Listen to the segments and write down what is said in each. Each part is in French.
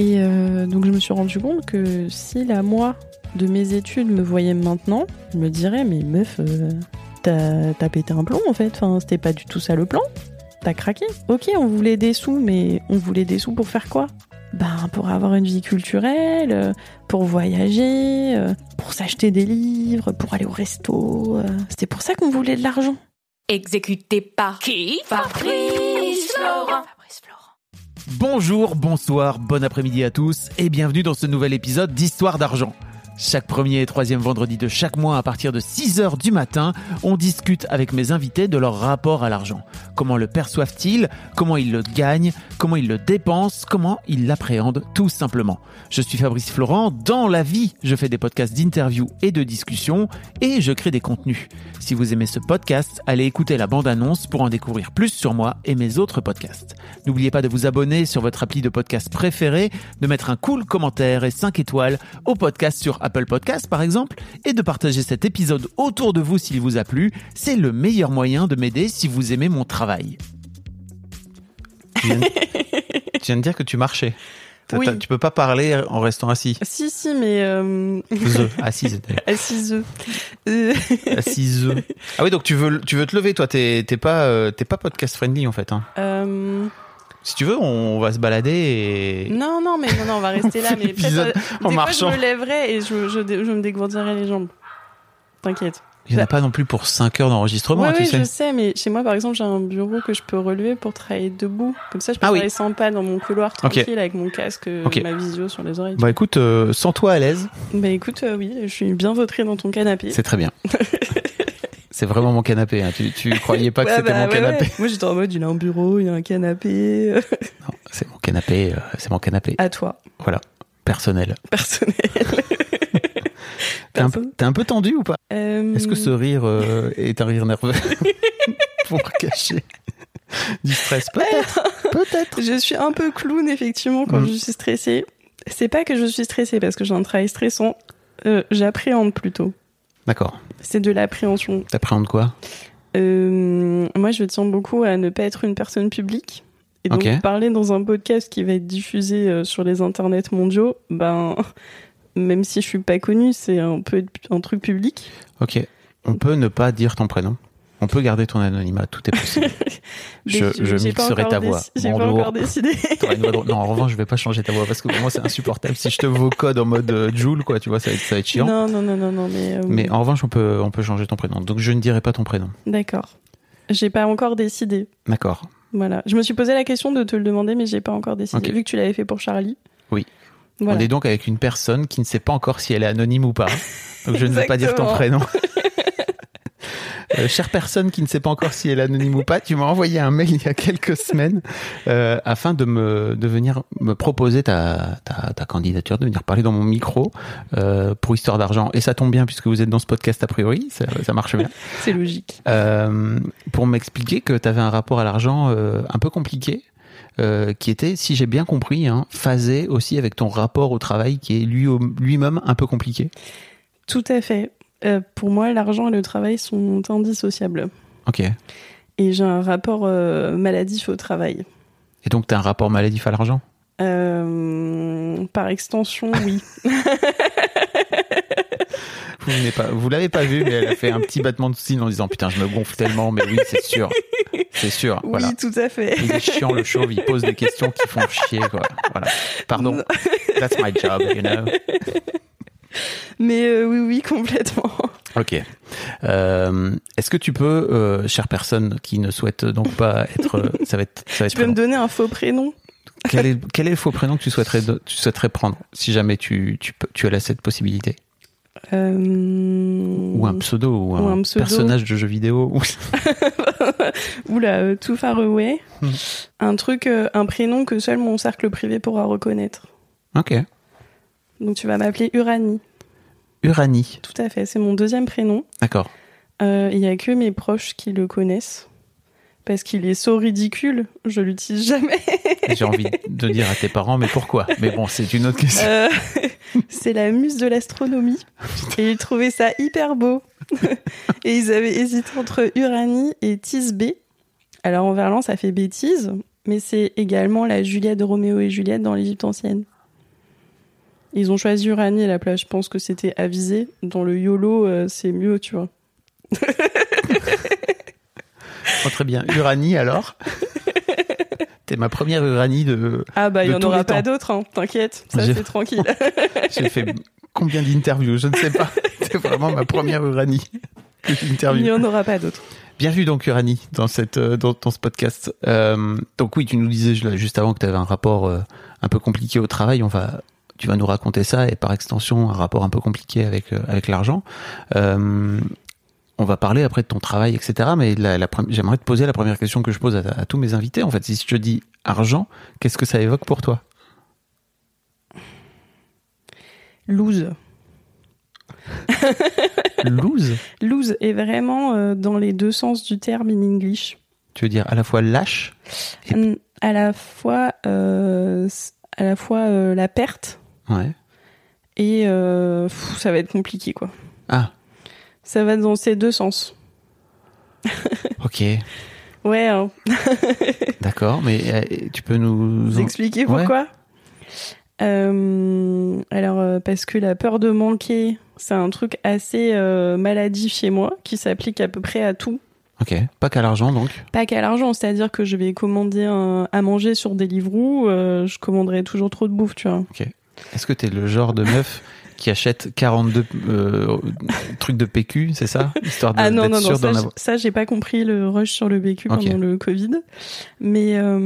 Et euh, donc je me suis rendu compte que si la moi de mes études me voyait maintenant, je me dirais mais meuf, euh, t'as t'as pété un plomb en fait. Enfin, c'était pas du tout ça le plan. T'as craqué. Ok, on voulait des sous, mais on voulait des sous pour faire quoi? Ben pour avoir une vie culturelle, euh, pour voyager, euh, pour s'acheter des livres, pour aller au resto. C'était pour ça qu'on voulait de l'argent. Exécuté par qui? Fabrice Florent. Fabrice Florent. Bonjour, bonsoir, bon après-midi à tous et bienvenue dans ce nouvel épisode d'Histoire d'argent. Chaque premier et troisième vendredi de chaque mois à partir de 6h du matin, on discute avec mes invités de leur rapport à l'argent. Comment le perçoivent-ils? Comment ils le gagnent? Comment ils le dépensent? Comment ils l'appréhendent? Tout simplement Je suis Fabrice Florent, dans la vie, je fais des podcasts d'interviews et de discussions et je crée des contenus. Si vous aimez ce podcast, allez écouter la bande-annonce pour en découvrir plus sur moi et mes autres podcasts. N'oubliez pas de vous abonner sur votre appli de podcast préféré, de mettre un cool commentaire et 5 étoiles au podcast sur Podcast par exemple, et de partager cet épisode autour de vous s'il vous a plu. C'est le meilleur moyen de m'aider si vous aimez mon travail. Tu viens, de, tu viens de dire que tu marchais. Oui. Tu peux pas parler en restant assis. Si, si, mais... Euh... The, assise. Assise. Euh, Assise. Ah oui, donc tu veux, tu veux te lever, toi. T'es t'es pas, euh, t'es pas podcast friendly en fait. Hein. Si tu veux, on va se balader et. Non, non, mais non, non, on va rester là. Mais peut-être, euh, en des marchant. fois, je me lèverai et je, je, je me dégourdirai les jambes. T'inquiète. Il y en a pas non plus pour 5 heures d'enregistrement, Ouais, tu oui, sais. je sais, mais chez moi, par exemple, j'ai un bureau que je peux relever pour travailler debout. Comme ça, je peux Ah oui. travailler sans pas dans mon couloir tranquille avec mon casque, euh, Ok. ma visio sur les oreilles. Bah écoute, euh, sens-toi à l'aise. Bah écoute, euh, oui, je suis bien vautrée dans ton canapé. C'est très bien. C'est vraiment mon canapé. Hein. Tu, tu croyais pas que Ouais, c'était bah, mon ouais, canapé ouais. Moi, j'étais en mode, il a un bureau, il y a un canapé. Non, c'est mon canapé. euh, c'est mon canapé. à toi, Voilà, personnel. personnel. T'es un, un peu tendu ou pas Euh, Est-ce que ce rire euh, est un rire nerveux pour cacher du stress Peut-être. Peut-être. Je suis un peu clown, effectivement, quand Mm. je suis stressée. C'est pas que je suis stressée parce que j'ai un travail stressant. J'appréhende plutôt. D'accord. C'est de l'appréhension. T'appréhendes quoi? Euh, moi, je tiens beaucoup à ne pas être une personne publique. Et donc, parler dans un podcast qui va être diffusé euh, sur les internets mondiaux, ben, même si je suis pas connue, c'est un peu un truc public. Ok. On peut ne pas dire ton prénom. On peut garder ton anonymat. Tout est possible. je je mixerai ta voix. J'ai pas encore décidé. Non, en revanche, je vais pas changer ta voix parce que pour moi, c'est insupportable. Si je te vocode en mode euh, Joule, quoi, tu vois, ça va être, ça va être chiant. non, non, non, non, non, mais. euh, Mais en revanche, on peut, on peut changer ton prénom. Donc, je ne dirai pas ton prénom. D'accord. J'ai pas encore décidé. D'accord. Voilà. Je me suis posé la question de te le demander, mais j'ai pas encore décidé. Vu que tu l'avais fait pour Charlie. Oui. Voilà. On est donc avec une personne qui ne sait pas encore si elle est anonyme ou pas. Donc je ne vais pas dire ton prénom. Euh, chère personne qui ne sait pas encore si elle est anonyme ou pas, tu m'as envoyé un mail il y a quelques semaines euh, afin de me de venir me proposer ta, ta, ta candidature, de venir parler dans mon micro euh, pour Histoire d'argent. Et ça tombe bien puisque vous êtes dans ce podcast a priori, ça, ça marche bien. C'est logique. Euh, pour m'expliquer que tu avais un rapport à l'argent euh, un peu compliqué. euh, qui était, si j'ai bien compris, hein, phasé aussi avec ton rapport au travail qui est lui lui-même un peu compliqué. Tout à fait. Euh, pour moi, l'argent et le travail sont indissociables. Ok. Et j'ai un rapport euh, maladif au travail. Et donc, tu as un rapport maladif à l'argent? Euh, par extension, oui. Vous pas, vous l'avez pas vu, mais elle a fait un petit battement de cils en disant Putain, je me gonfle tellement, mais oui, c'est sûr. C'est sûr. Oui, Voilà. tout à fait. Il est chiant, le chauve, il pose des questions qui font chier, quoi. Voilà. Pardon. Non. That's my job, you know. Mais euh, oui, oui, complètement. Ok. Euh, Est-ce que tu peux, euh, chère personne qui ne souhaite donc pas être, ça va être, ça va être Tu peux me donner un faux prénom? Quel, est, quel est le faux prénom que tu souhaiterais, tu souhaiterais prendre si jamais tu, tu, tu as cette possibilité? Ou un pseudo ou un, Ou un pseudo. personnage de jeu vidéo ou- Oula, euh, Too Far Away. Hmm. Un truc, un prénom que seul mon cercle privé pourra reconnaître. Ok. Donc tu vas m'appeler Uranie. Uranie. Tout à fait, c'est mon deuxième prénom. D'accord. Euh, Il y a que mes proches qui le connaissent. Parce qu'il est so ridicule, je l'utilise jamais. J'ai envie de dire à tes parents, mais pourquoi? Mais bon, c'est une autre question. Euh, c'est la muse de l'astronomie. Et ils trouvaient ça hyper beau. et ils avaient hésité entre Uranie et Tisbé. Alors en verlan, ça fait bêtise, mais c'est également la Juliette de Roméo et Juliette dans l'Égypte ancienne. Ils ont choisi Uranie à la place. Je pense que c'était avisé. Dans le YOLO, euh, c'est mieux, tu vois. Oh, très bien. Uranie, alors T'es ma première Uranie de. Ah bah, il De y en aura pas d'autres, hein. t'inquiète. Ça, c'est tranquille. J'ai fait combien d'interviews? Je ne sais pas. C'est vraiment ma première Uranie que il n'y en aura pas d'autres. Bienvenue donc Uranie dans cette euh, dans, dans ce podcast. Euh, donc oui, tu nous disais juste avant que tu avais un rapport un peu compliqué au travail. On va tu vas nous raconter ça et par extension un rapport un peu compliqué avec euh, avec l'argent. Euh, on va parler après de ton travail, etc. Mais la, la pre- j'aimerais te poser la première question que je pose à, à tous mes invités. En fait, si je te dis argent, qu'est-ce que ça évoque pour toi? Lose. Lose? Lose est vraiment euh, dans les deux sens du terme in English. Tu veux dire à la fois lâche Et- Hum, À la fois, euh, à la fois euh, la perte Ouais. et euh, pff, ça va être compliqué quoi. Ah, Ça va dans ces deux sens. ok, Ouais, hein. d'accord. Mais euh, tu peux nous expliquer Ouais. pourquoi? Euh, Alors parce que la peur de manquer, c'est un truc assez maladif chez moi qui s'applique à peu près à tout. Ok, pas qu'à l'argent donc? Pas qu'à l'argent, c'est-à-dire que je vais commander un- à manger sur Deliveroo, euh, je commanderai toujours trop de bouffe, tu vois. Est-ce que t'es le genre de meuf qui achète 42 euh, trucs de PQ, c'est ça? Histoire de, Ah non, non, non, ça, ça, j'ai pas compris le rush sur le Ok. pendant le Covid. Mais euh,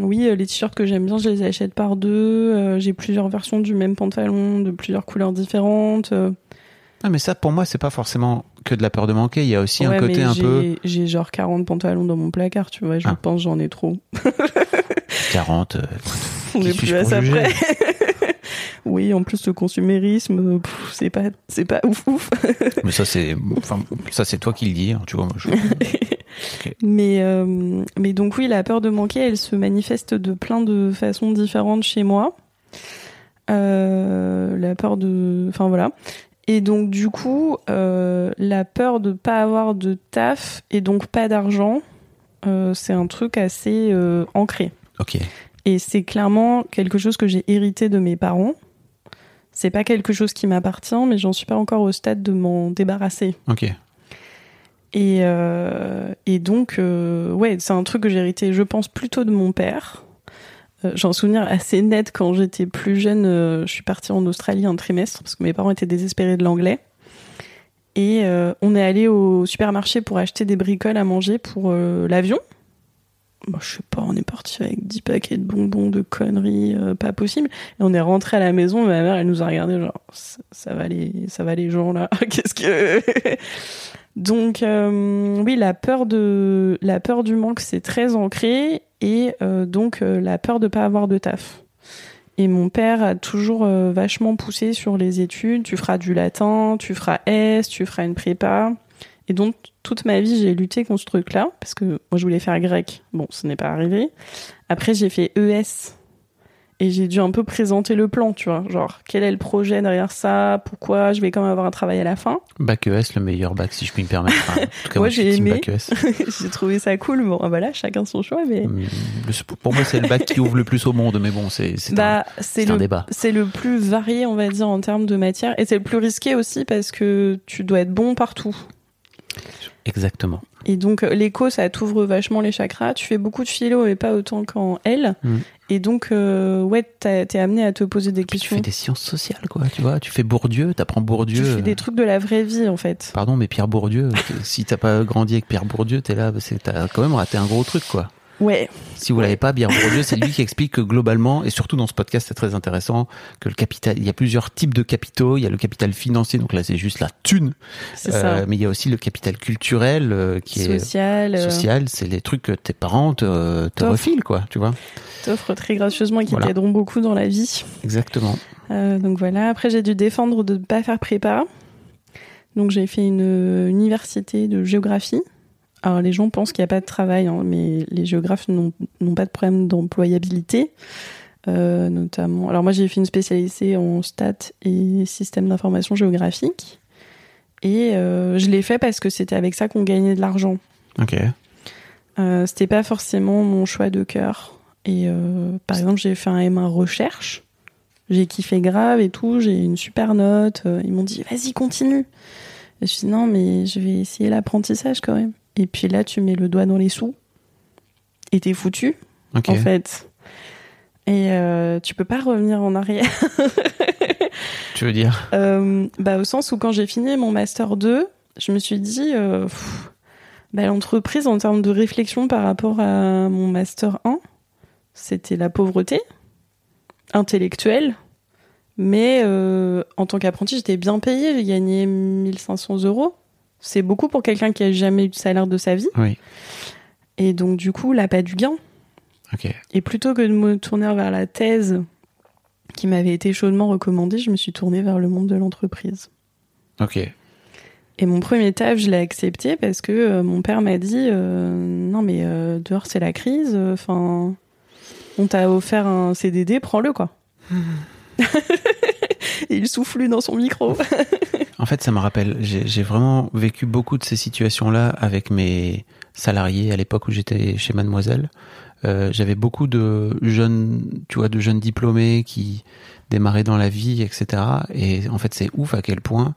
oui, euh, les t-shirts que j'aime bien, je les achète par deux. Euh, j'ai plusieurs versions du même pantalon, de plusieurs couleurs différentes. Euh, Ah, mais ça, pour moi, c'est pas forcément que de la peur de manquer. Il y a aussi un côté un peu J'ai genre 40 pantalons dans mon placard, tu vois. Je Ah. pense j'en ai trop. 40. euh, On est plus à ça près. Oui, en plus, le consumérisme, euh, c'est pas, c'est pas ouf ouf. mais ça, c'est, enfin, ça, c'est toi qui le dis, hein, tu vois. Mais, euh, mais donc oui, la peur de manquer, elle se manifeste de plein de façons différentes chez moi. Euh, la peur de... Enfin voilà. Et donc du coup, euh, la peur de pas avoir de taf et donc pas d'argent, c'est un truc assez ancré. Ok. Et c'est clairement quelque chose que j'ai hérité de mes parents. C'est pas quelque chose qui m'appartient, mais j'en suis pas encore au stade de m'en débarrasser. Ok. Et, euh, et donc, euh, ouais, c'est un truc que j'ai hérité, je pense, plutôt de mon père. Euh, un souvenir assez net quand j'étais plus jeune. je suis partie en Australie un trimestre parce que mes parents étaient désespérés de l'anglais. Et on est allé au supermarché pour acheter des bricoles à manger pour l'avion. Bon, je sais pas, on est parti avec 10 paquets de bonbons, de conneries, euh, pas possible. Et on est rentré à la maison, ma mère, elle nous a regardé genre, ça, va les, ça va les gens là, qu'est-ce que... Donc euh, oui, la peur de la peur du manque c'est très ancré et euh, donc la peur de pas avoir de taf. Et mon père a toujours vachement poussé sur les études. Tu feras du latin, tu feras S, tu feras une prépa. Et donc toute ma vie j'ai lutté contre ce truc-là parce que moi je voulais faire grec. Bon, ce n'est pas arrivé. Après j'ai fait ES et j'ai dû un peu présenter le plan, tu vois, genre quel est le projet derrière ça, pourquoi? Je vais quand même avoir un travail à la fin. Bac ES, le meilleur bac, si je puis me permettre. Enfin, en tout cas, Moi, suis j'ai aimé. ES. j'ai trouvé ça cool. Bon, ah, voilà, chacun son choix, mais le- Pour moi, c'est le bac qui ouvre le plus au monde, mais bon, c'est, c'est un, bah un débat. c'est le plus varié, on va dire, en termes de matière, et c'est le plus risqué aussi parce que tu dois être bon partout. Exactement. Et donc euh, l'éco, ça t'ouvre vachement les chakras. Tu fais beaucoup de philo, mais pas autant qu'en L. Mm. Et donc euh, ouais, t'es amené à te poser des Puis tu questions. fais des sciences sociales, quoi, tu vois. Tu fais Bourdieu, t'apprends Bourdieu. Tu fais euh, des trucs de la vraie vie en fait. Pardon, mais Pierre Bourdieu, si t'as pas grandi avec Pierre Bourdieu, t'es là, c'est, t'as quand même raté un gros truc, quoi. Ouais. Si vous l'avez pas, Pierre Bourdieu, c'est lui qui explique que globalement, et surtout dans ce podcast, c'est très intéressant, que le capital, il y a plusieurs types de capitaux. Il y a le capital financier, donc là c'est juste la thune. Euh, ça. mais il y a aussi le capital culturel euh, qui est Social. euh, social. C'est les trucs que tes parents te, te refilent, quoi. Tu vois t'offrent très gracieusement et qui Voilà. t'aideront beaucoup dans la vie. Exactement. Euh, donc voilà. Après, j'ai dû défendre de ne pas faire prépa. Donc j'ai fait une université de géographie. Alors les gens pensent qu'il n'y a pas de travail, hein, mais les géographes n'ont pas de problème d'employabilité. Euh, notamment. Alors moi j'ai fait une spécialité en stats et système d'information géographique. Et euh, je l'ai fait parce que c'était avec ça qu'on gagnait de l'argent. Ok. Euh, c'était pas forcément mon choix de cœur. Et euh, par exemple, j'ai fait un M1 recherche. J'ai kiffé grave et tout. J'ai une super note. Ils m'ont dit, vas-y, continue. Et je me suis dit, non, mais je vais essayer l'apprentissage quand même. Et puis là, tu mets le doigt dans les sous. Et t'es foutu, en fait. Et euh, tu peux pas revenir en arrière. Tu veux dire? Euh, bah, au sens où quand j'ai fini mon master 2, je me suis dit, euh, pff, bah, l'entreprise en termes de réflexion par rapport à mon master 1, c'était la pauvreté intellectuelle. Mais euh, en tant qu'apprenti, j'étais bien payée. J'ai gagné 1500 euros. C'est beaucoup pour quelqu'un qui a jamais eu de salaire de sa vie. Oui. Et donc, du coup, là, pas du gain. Ok. Et plutôt que de me tourner vers la thèse qui m'avait été chaudement recommandée, je me suis tournée vers le monde de l'entreprise. Ok. Et mon premier taf, je l'ai accepté parce que euh, mon père m'a dit euh, non mais euh, dehors c'est la crise. Enfin, on t'a offert un CDD, prends-le quoi. Et il souffle dans son micro. En fait, ça me rappelle, j'ai vraiment vécu beaucoup de ces situations-là avec mes salariés à l'époque où j'étais chez Mademoiselle. Euh, J'avais beaucoup de jeunes, tu vois, de jeunes diplômés qui démarraient dans la vie, etc. Et en fait, c'est ouf à quel point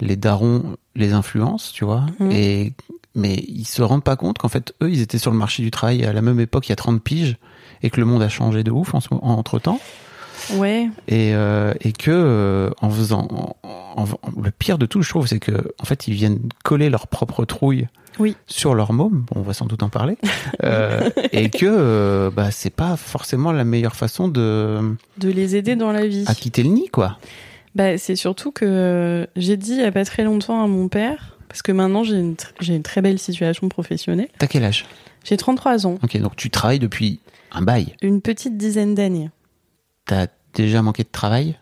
les darons les influencent, tu vois. Mhm. Et mais ils se rendent pas compte qu'en fait, eux, ils étaient sur le marché du travail à la même époque, il y a 30 piges, et que le monde a changé de ouf en entre temps ouais, et, euh, et que euh, en faisant en- en- le pire de tout je trouve c'est que en fait ils viennent coller leur propre trouille Oui. sur leur môme on va sans doute en parler euh, et que bah c'est pas forcément la meilleure façon de de les aider dans la vie. à quitter le nid quoi Bah, c'est surtout que j'ai dit il y a pas très longtemps à mon père, parce que maintenant j'ai une, tr- j'ai une très belle situation professionnelle. t'as quel âge? J'ai 33 ans, ok donc tu travailles depuis un bail une petite dizaine d'années. T'as déjà manqué de travail?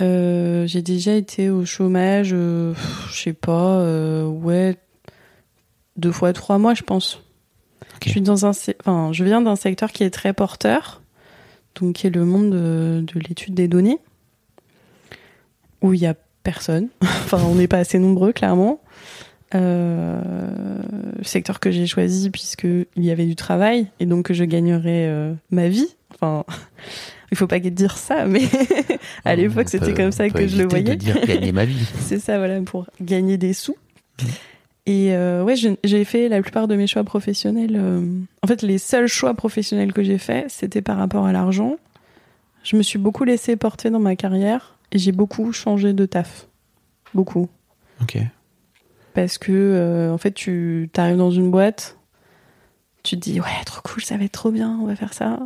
Euh, j'ai déjà été au chômage, euh, je sais pas, euh, ouais, deux fois trois mois, je pense. Je suis dans un, enfin, je viens d'un secteur qui est très porteur, donc qui est le monde de, de l'étude des données, où il y a personne. enfin, on n'est pas assez nombreux, clairement. Euh, secteur que j'ai choisi puisque il y avait du travail et donc que je gagnerais euh, ma vie. Enfin, il faut pas dire ça, mais à l'époque c'était comme ça que je le voyais. de dire gagner ma vie C'est ça, voilà, pour gagner des sous. Et euh, ouais, j'ai fait la plupart de mes choix professionnels. euh, En fait, les seuls choix professionnels que j'ai faits, c'était par rapport à l'argent. Je me suis beaucoup laissé porter dans ma carrière et j'ai beaucoup changé de taf. Beaucoup. ok Parce que, euh, en fait, tu arrives dans une boîte, tu te dis, ouais, trop cool, ça va être trop bien, on va faire ça.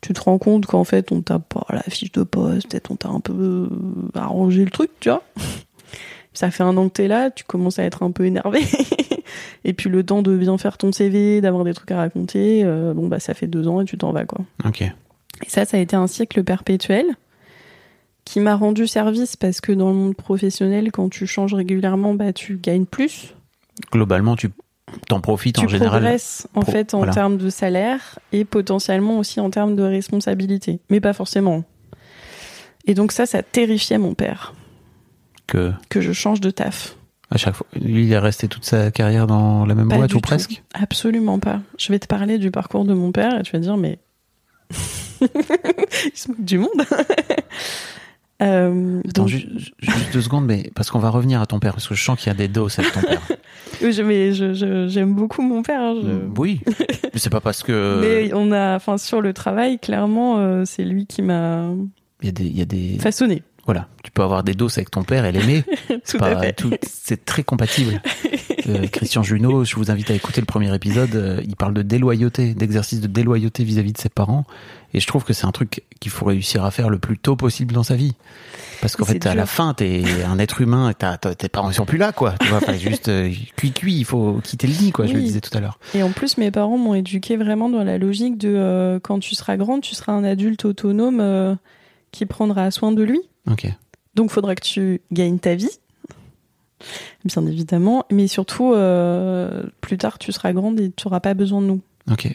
Tu te rends compte qu'en fait, on t'a pas la fiche de poste, peut-être on t'a un peu euh, arrangé le truc, tu vois. Ça fait un an que t'es là, tu commences à être un peu énervé. et puis le temps de bien faire ton CV, d'avoir des trucs à raconter, euh, bon, bah, ça fait deux ans et tu t'en vas, quoi. ok Et ça, ça a été un cycle perpétuel qui m'a rendu service parce que dans le monde professionnel, quand tu changes régulièrement, bah, tu gagnes plus. globalement tu t'en profites tu en général progresses en Pro- fait en voilà. termes de salaire et potentiellement aussi en termes de responsabilité, mais pas forcément. Et donc ça, ça terrifiait mon père que que je change de taf. à chaque fois lui il est resté toute sa carrière dans la même Pas boîte ou tout. presque Absolument pas. Je vais te parler du parcours de mon père et tu vas dire mais il se moque du monde. Euh, Attends, donc, juste deux secondes, mais parce qu'on va revenir à ton père, parce que je sens qu'il y a des doses avec ton père. oui, je- mais j'aime beaucoup mon père. hein, je- Mm, Oui, mais c'est pas parce que Mais on a, enfin, sur le travail, clairement, euh, c'est lui qui m'a il y a des, il y a des, façonné. voilà, tu peux avoir des doses avec ton père et l'aimer. Tout tout- c'est très compatible. Euh, Christian Junot, je vous invite à écouter le premier épisode. euh, il parle de déloyauté, d'exercice de déloyauté vis-à-vis de ses parents. Et je trouve que c'est un truc qu'il faut réussir à faire le plus tôt possible dans sa vie. Parce qu'en fait, à la fin, t'es un être humain t'as- tes parents ils sont plus là, quoi. Tu vois, enfin, juste euh, cuit cuit, il faut quitter le lit, quoi. Je le disais tout à l'heure. Et en plus, mes parents m'ont éduqué vraiment dans la logique de euh, quand tu seras grande, tu seras un adulte autonome euh, qui prendra soin de lui. Ok. Donc, faudra que tu gagnes ta vie, bien évidemment, mais surtout, euh, plus tard, tu seras grande et tu n'auras pas besoin de nous. Ok.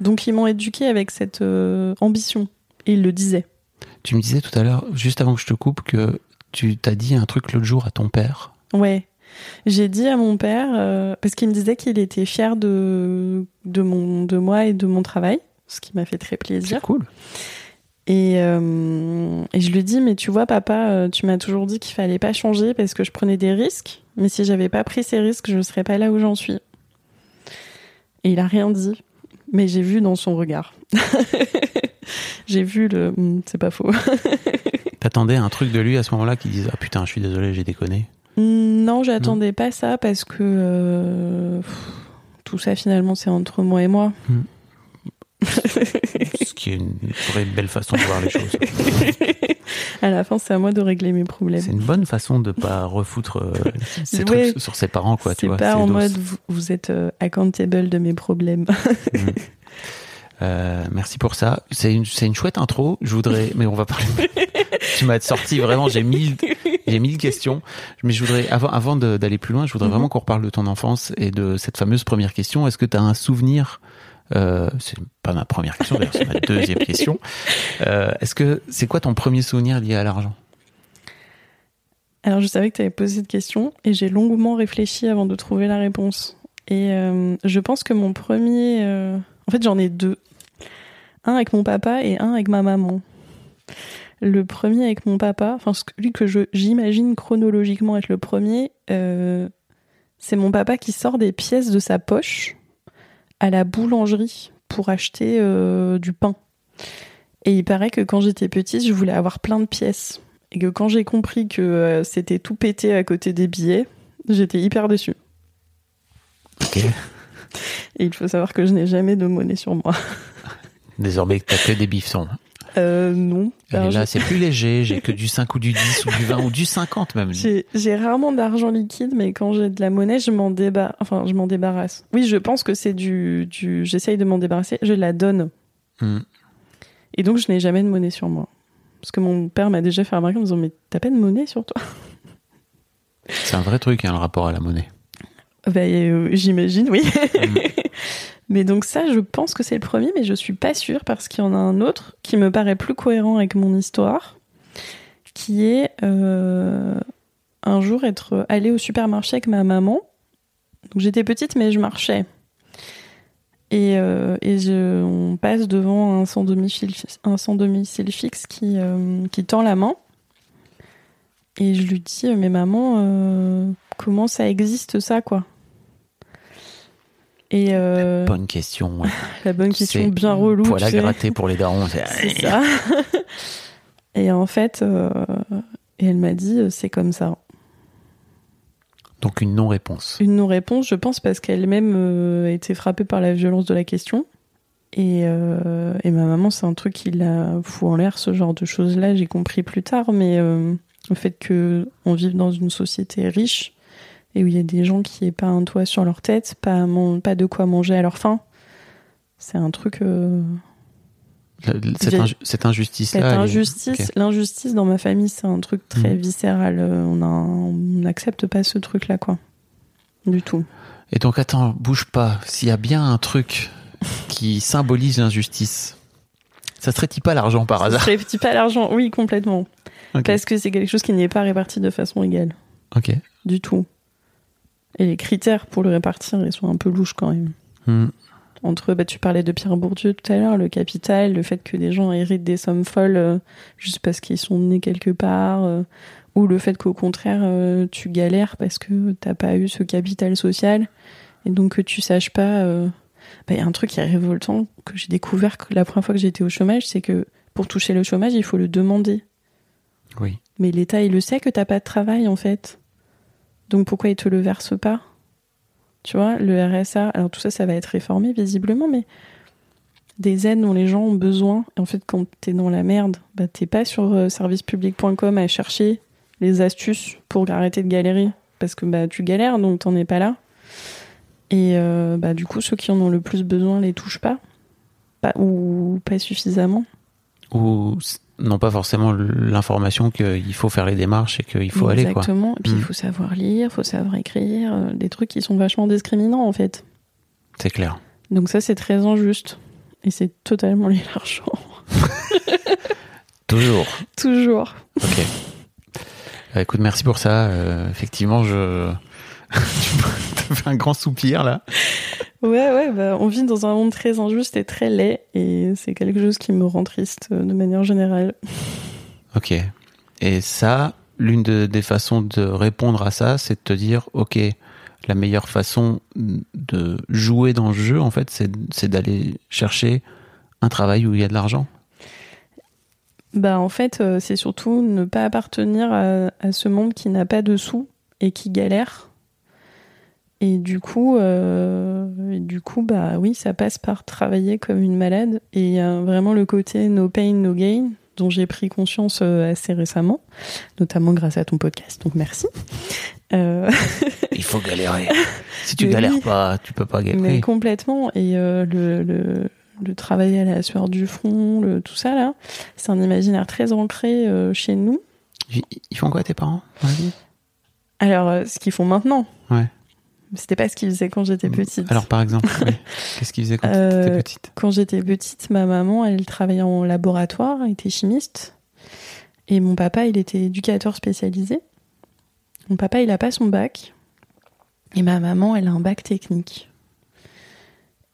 Donc, ils m'ont éduqué avec cette euh, ambition. Et ils le disaient. Tu me disais tout à l'heure, juste avant que je te coupe, que tu t'as dit un truc l'autre jour à ton père. Ouais. J'ai dit à mon père, euh, parce qu'il me disait qu'il était fier de, de, mon, de moi et de mon travail, ce qui m'a fait très plaisir. C'est cool. Et, euh, et je lui dis, mais tu vois, papa, euh, tu m'as toujours dit qu'il fallait pas changer parce que je prenais des risques. Mais si j'avais pas pris ces risques, je serais pas là où j'en suis. Et il a rien dit. Mais j'ai vu dans son regard. j'ai vu le. Hmm, C'est pas faux. T'attendais un truc de lui à ce moment-là qui disait Ah putain, je suis désolé, j'ai déconné? non, j'attendais pas ça parce que euh, tout ça finalement c'est entre moi et moi. Ce qui est une vraie belle façon de voir les choses. à la fin, c'est à moi de régler mes problèmes. C'est une bonne façon de pas refoutre euh, ces Ouais. trucs sur ses parents, quoi. C'est pas en mode vous, vous êtes euh, accountable de mes problèmes. Euh, merci pour ça. C'est une, une chouette intro. Je voudrais, mais on va parler. tu m'as sorti vraiment. J'ai mille, j'ai mille questions. Mais je voudrais, avant, avant d'aller plus loin, je voudrais Mhm. vraiment qu'on reparle de ton enfance et de cette fameuse première question. Est-ce que tu as un souvenir C'est pas ma première question, d'ailleurs, c'est ma deuxième question. Euh, Est-ce que c'est quoi ton premier souvenir lié à l'argent? Alors, je savais que tu avais posé cette question et j'ai longuement réfléchi avant de trouver la réponse. Et euh, je pense que mon premier. euh, En fait, j'en ai deux. Un avec mon papa et un avec ma maman. Le premier avec mon papa, enfin, celui que j'imagine chronologiquement être le premier, euh, c'est mon papa qui sort des pièces de sa poche à la boulangerie pour acheter euh, du pain. Et il paraît que quand j'étais petite, je voulais avoir plein de pièces. Et que quand j'ai compris que euh, c'était tout pété à côté des billets, j'étais hyper déçue. Ok. Et il faut savoir que je n'ai jamais de monnaie sur moi. Désormais, t'as que des bifsons. Euh, non. Alors, là, c'est plus léger. J'ai que du 5 ou du 10 ou du 20 ou du 50 même. J'ai j'ai rarement d'argent liquide, mais quand j'ai de la monnaie, je m'en débar... enfin, je m'en débarrasse. Oui, je pense que c'est du, du... j'essaye de m'en débarrasser, je la donne. Hmm. Et donc, je n'ai jamais de monnaie sur moi. Parce que mon père m'a déjà fait remarquer en me disant, mais t'as pas de monnaie sur toi? C'est un vrai truc, hein, le rapport à la monnaie. Bah, euh, j'imagine, oui. Mm. mais donc ça, je pense que c'est le premier, mais je suis pas sûre parce qu'il y en a un autre qui me paraît plus cohérent avec mon histoire, qui est euh, un jour être allée au supermarché avec ma maman. Donc j'étais petite, mais je marchais. Et, euh, on passe devant un sans domicile, fixe qui, euh, qui tend la main. Et je lui dis, mais maman, comment ça existe ça, quoi? Et euh, Bonne question. ouais. la bonne question bien relou. Poil à gratter pour les darons. c'est- ça. et en fait, euh, et elle m'a dit, euh, c'est comme ça. Donc une non-réponse. Une non-réponse, je pense, parce qu'elle-même euh, a été frappée par la violence de la question. Et, et ma maman, c'est un truc qui la fout en l'air, ce genre de choses-là, j'ai compris plus tard, mais le fait que on vive dans une société riche et où il y a des gens qui n'aient pas un toit sur leur tête, pas, à man- pas de quoi manger à leur faim, c'est un truc. euh, Cette, J'ai- inju- cette injustice-là. Cette est- injustice, l'injustice dans ma famille, c'est un truc très Mhm. viscéral. Euh, On n'accepte pas ce truc-là, quoi. Du tout. Et donc attends, bouge pas. S'il y a bien un truc qui symbolise l'injustice, ça serait-il pas l'argent par hasard Je répartis pas l'argent, oui, complètement. Parce que c'est quelque chose qui n'est pas réparti de façon égale. Ok. Du tout. Et les critères pour le répartir, ils sont un peu louches quand même. Hmm. Entre, bah, tu parlais de Pierre Bourdieu tout à l'heure, le capital, le fait que des gens héritent des sommes folles euh, juste parce qu'ils sont nés quelque part, euh, ou le fait qu'au contraire, euh, tu galères parce que t'as pas eu ce capital social, et donc que tu saches pas. euh, bah, y a un truc qui est révoltant que j'ai découvert que la première fois que j'étais au chômage, c'est que pour toucher le chômage, il faut le demander. Oui. Mais l'État, il le sait que t'as pas de travail, en fait. Donc pourquoi il te le verse pas? Tu vois, le RSA, alors tout ça, ça va être réformé visiblement, mais des aides dont les gens ont besoin. Et en fait, quand t'es dans la merde, bah t'es pas sur euh, servicepublic.com à chercher les astuces pour arrêter de galérer. Parce que bah tu galères, donc t'en es pas là. Et euh, bah du coup, ceux qui en ont le plus besoin les touchent pas. pas ou pas suffisamment. Ou n'ont pas forcément l'information qu'il faut faire les démarches et qu'il faut aller, quoi. Exactement. Et puis il Mm. faut savoir lire, il faut savoir écrire, euh, des trucs qui sont vachement discriminants en fait. C'est clair. Donc ça c'est très injuste. Et c'est totalement lié à l'argent. Toujours. Toujours. Ok. Bah, écoute, merci pour ça. Euh, effectivement, je. tu fais un grand soupir là. Ouais, ouais, bah, on vit dans un monde très injuste et très laid. Et c'est quelque chose qui me rend triste euh, de manière générale. Ok. Et ça, l'une de- des façons de répondre à ça, c'est de te dire, ok, la meilleure façon de jouer dans le jeu, en fait, c'est c'est d'aller chercher un travail où il y a de l'argent. Bah en fait, euh, c'est surtout ne pas appartenir à, à ce monde qui n'a pas de sous et qui galère. Et du coup, euh, et du coup, bah oui, ça passe par travailler comme une malade. Et a vraiment le côté no pain, no gain, dont j'ai pris conscience euh, assez récemment, notamment grâce à ton podcast. Donc merci. Euh, Il faut galérer. Si tu Mais galères oui. pas, tu peux pas mais galérer. complètement. Et euh, le, le, le travail à la sueur du front, le, tout ça là, c'est un imaginaire très ancré euh, chez nous. Ils font quoi tes parents Alors, euh, ce qu'ils font maintenant. Ouais. C'était pas ce qu'ils faisaient quand j'étais petite. Alors par exemple, oui. qu'est-ce qu'ils faisaient quand Euh, tu étais petite Quand j'étais petite, ma maman, elle travaillait en laboratoire, elle était chimiste. Et mon papa, il était éducateur spécialisé. Mon papa, il a pas son bac. Et ma maman, elle a un bac technique.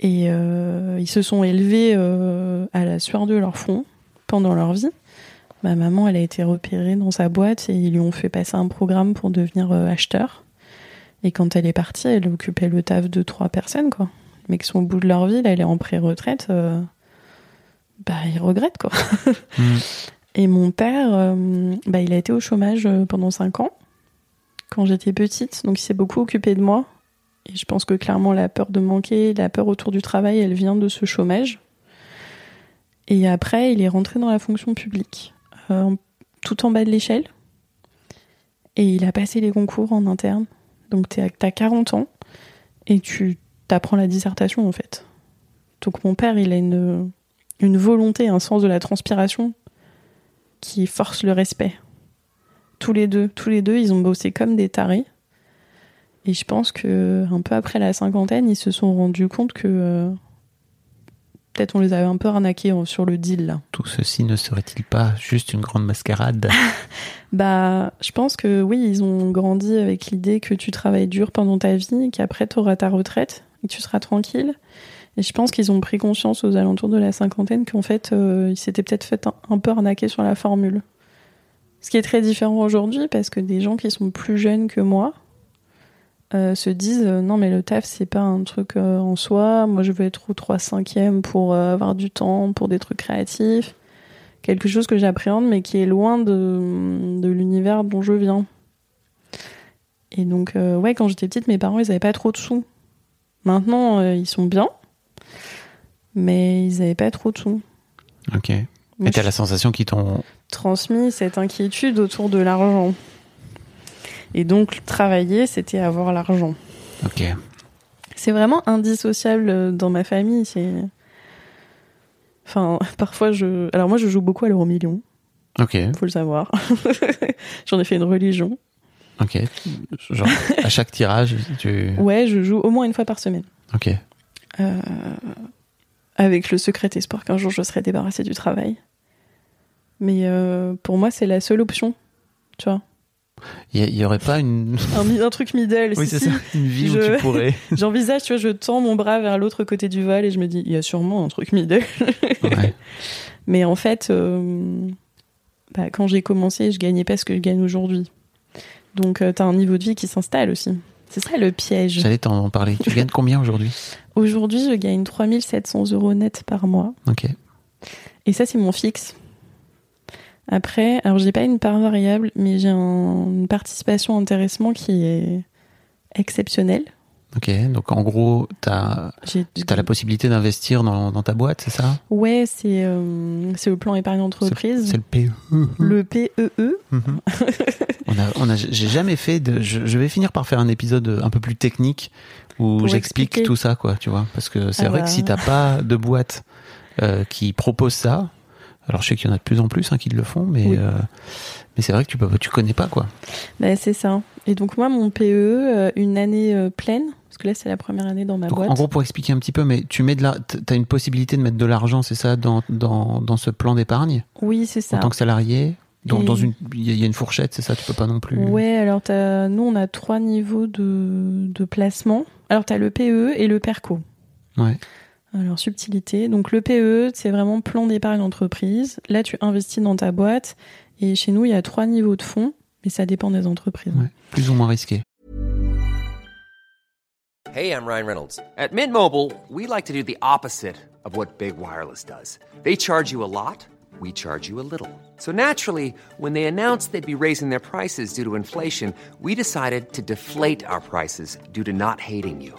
Et euh, ils se sont élevés euh, à la sueur de leur front pendant leur vie. Ma maman, elle a été repérée dans sa boîte et ils lui ont fait passer un programme pour devenir euh, acheteur. Et quand elle est partie, elle occupait le taf de trois personnes, quoi. Mais qui sont au bout de leur vie, là, elle est en pré-retraite, euh, bah, ils regrettent, quoi. Hmm. Et mon père, euh, bah, il a été au chômage euh, pendant cinq ans, quand j'étais petite, donc il s'est beaucoup occupé de moi. Et je pense que clairement, la peur de manquer, la peur autour du travail, elle vient de ce chômage. Et après, il est rentré dans la fonction publique, euh, tout en bas de l'échelle. Et il a passé les concours en interne. Donc t'es- t'as 40 ans et tu t'apprends la dissertation en fait. Donc mon père, il a une, une volonté, un sens de la transpiration qui force le respect. Tous les deux, tous les deux, ils ont bossé comme des tarés. Et je pense que un peu après la cinquantaine, ils se sont rendus compte que euh, peut-être on les avait un peu arnaqués euh, sur le deal là. Tout ceci ne serait-il pas juste une grande mascarade? Bah, je pense que oui, ils ont grandi avec l'idée que tu travailles dur pendant ta vie et qu'après tu auras ta retraite et que tu seras tranquille. Et je pense qu'ils ont pris conscience aux alentours de la cinquantaine qu'en fait, euh, ils s'étaient peut-être fait un, un peu arnaquer sur la formule. Ce qui est très différent aujourd'hui parce que des gens qui sont plus jeunes que moi euh, se disent euh, non mais le taf c'est pas un truc euh, en soi, moi je veux être au 3 5 pour avoir du temps pour des trucs créatifs quelque chose que j'appréhende mais qui est loin de, de l'univers dont je viens. Et donc, ouais, quand j'étais petite, mes parents, ils avaient pas trop de sous. Maintenant, ils sont bien, mais ils avaient pas trop de sous. Ok. Moi, Et t'as la sensation qu'ils t'ont. transmis cette inquiétude autour de l'argent. Et donc, travailler, c'était avoir l'argent. Ok. C'est vraiment indissociable euh, dans ma famille. C'est. Enfin, parfois, je. Alors, moi, je joue beaucoup à l'euro million, Ok. faut le savoir. J'en ai fait une religion. Ok. Genre, à chaque tirage, tu. Ouais, je joue au moins une fois par semaine. Ok. Euh, avec le secret espoir qu'un jour je serai débarrassée du travail. Mais euh, pour moi, c'est la seule option. Tu vois Il y, y aurait pas une. un, truc middle. Oui, si, c'est si. ça. Une vie où tu pourrais. J'envisage, tu vois, je tends mon bras vers l'autre côté du vol et je me dis, il y a sûrement un truc middle. Ouais. Mais en fait, euh, bah, quand j'ai commencé, je gagnais pas ce que je gagne aujourd'hui. Donc, tu t'as un niveau de vie qui s'installe aussi. C'est ça le piège. J'allais t'en parler. Tu gagnes combien aujourd'hui? Aujourd'hui, je gagne 3700 euros net par mois. Ok. Et ça, c'est mon fixe. Après, alors j'ai pas une part variable, mais j'ai un- une participation intéressement qui est exceptionnelle. Ok, donc en gros, tu as, la possibilité d'investir dans, dans ta boîte, c'est ça? Ouais, c'est euh, le plan épargne entreprise, C'est le PE. le E PEE. Mhm. on a, on a, j'ai jamais fait de. Je, je vais finir par faire un épisode un peu plus technique où j'explique tout ça, quoi, tu vois. Parce que c'est Ah vrai bah. que si t'as pas de boîte euh, qui propose ça, alors je sais qu'il y en a de plus en plus hein, qui le font, mais Oui. euh, mais c'est vrai que tu peux, tu connais pas, quoi. Bah, c'est ça. Et donc moi, mon PE, euh, une année euh, pleine, parce que là c'est la première année dans ma Donc, boîte. en gros, pour expliquer un petit peu, mais tu mets de la, t'as une possibilité de mettre de l'argent, c'est ça, dans, dans, dans ce plan d'épargne? Oui, c'est ça. en tant que salarié. Dans, Et- dans une, il y a- une fourchette, c'est ça, tu peux pas non plus. Ouais, alors t'as- nous on a trois niveaux de, de placement. Alors tu as le PE et le PERCO. Ouais. Alors subtilité. Donc le PE, c'est vraiment plan d'épargne entreprise. Là tu investis dans ta boîte. Et chez nous, il y a trois niveaux de fonds, mais ça dépend des entreprises. Ouais. Plus ou moins risqué. Hey, I'm Ryan Reynolds. At Mint Mobile, we like to do the opposite of what Big Wireless does. They charge you a lot, we charge you a little. So naturally, when they announced they'd be raising their prices due to inflation, we decided to deflate our prices due to not hating you.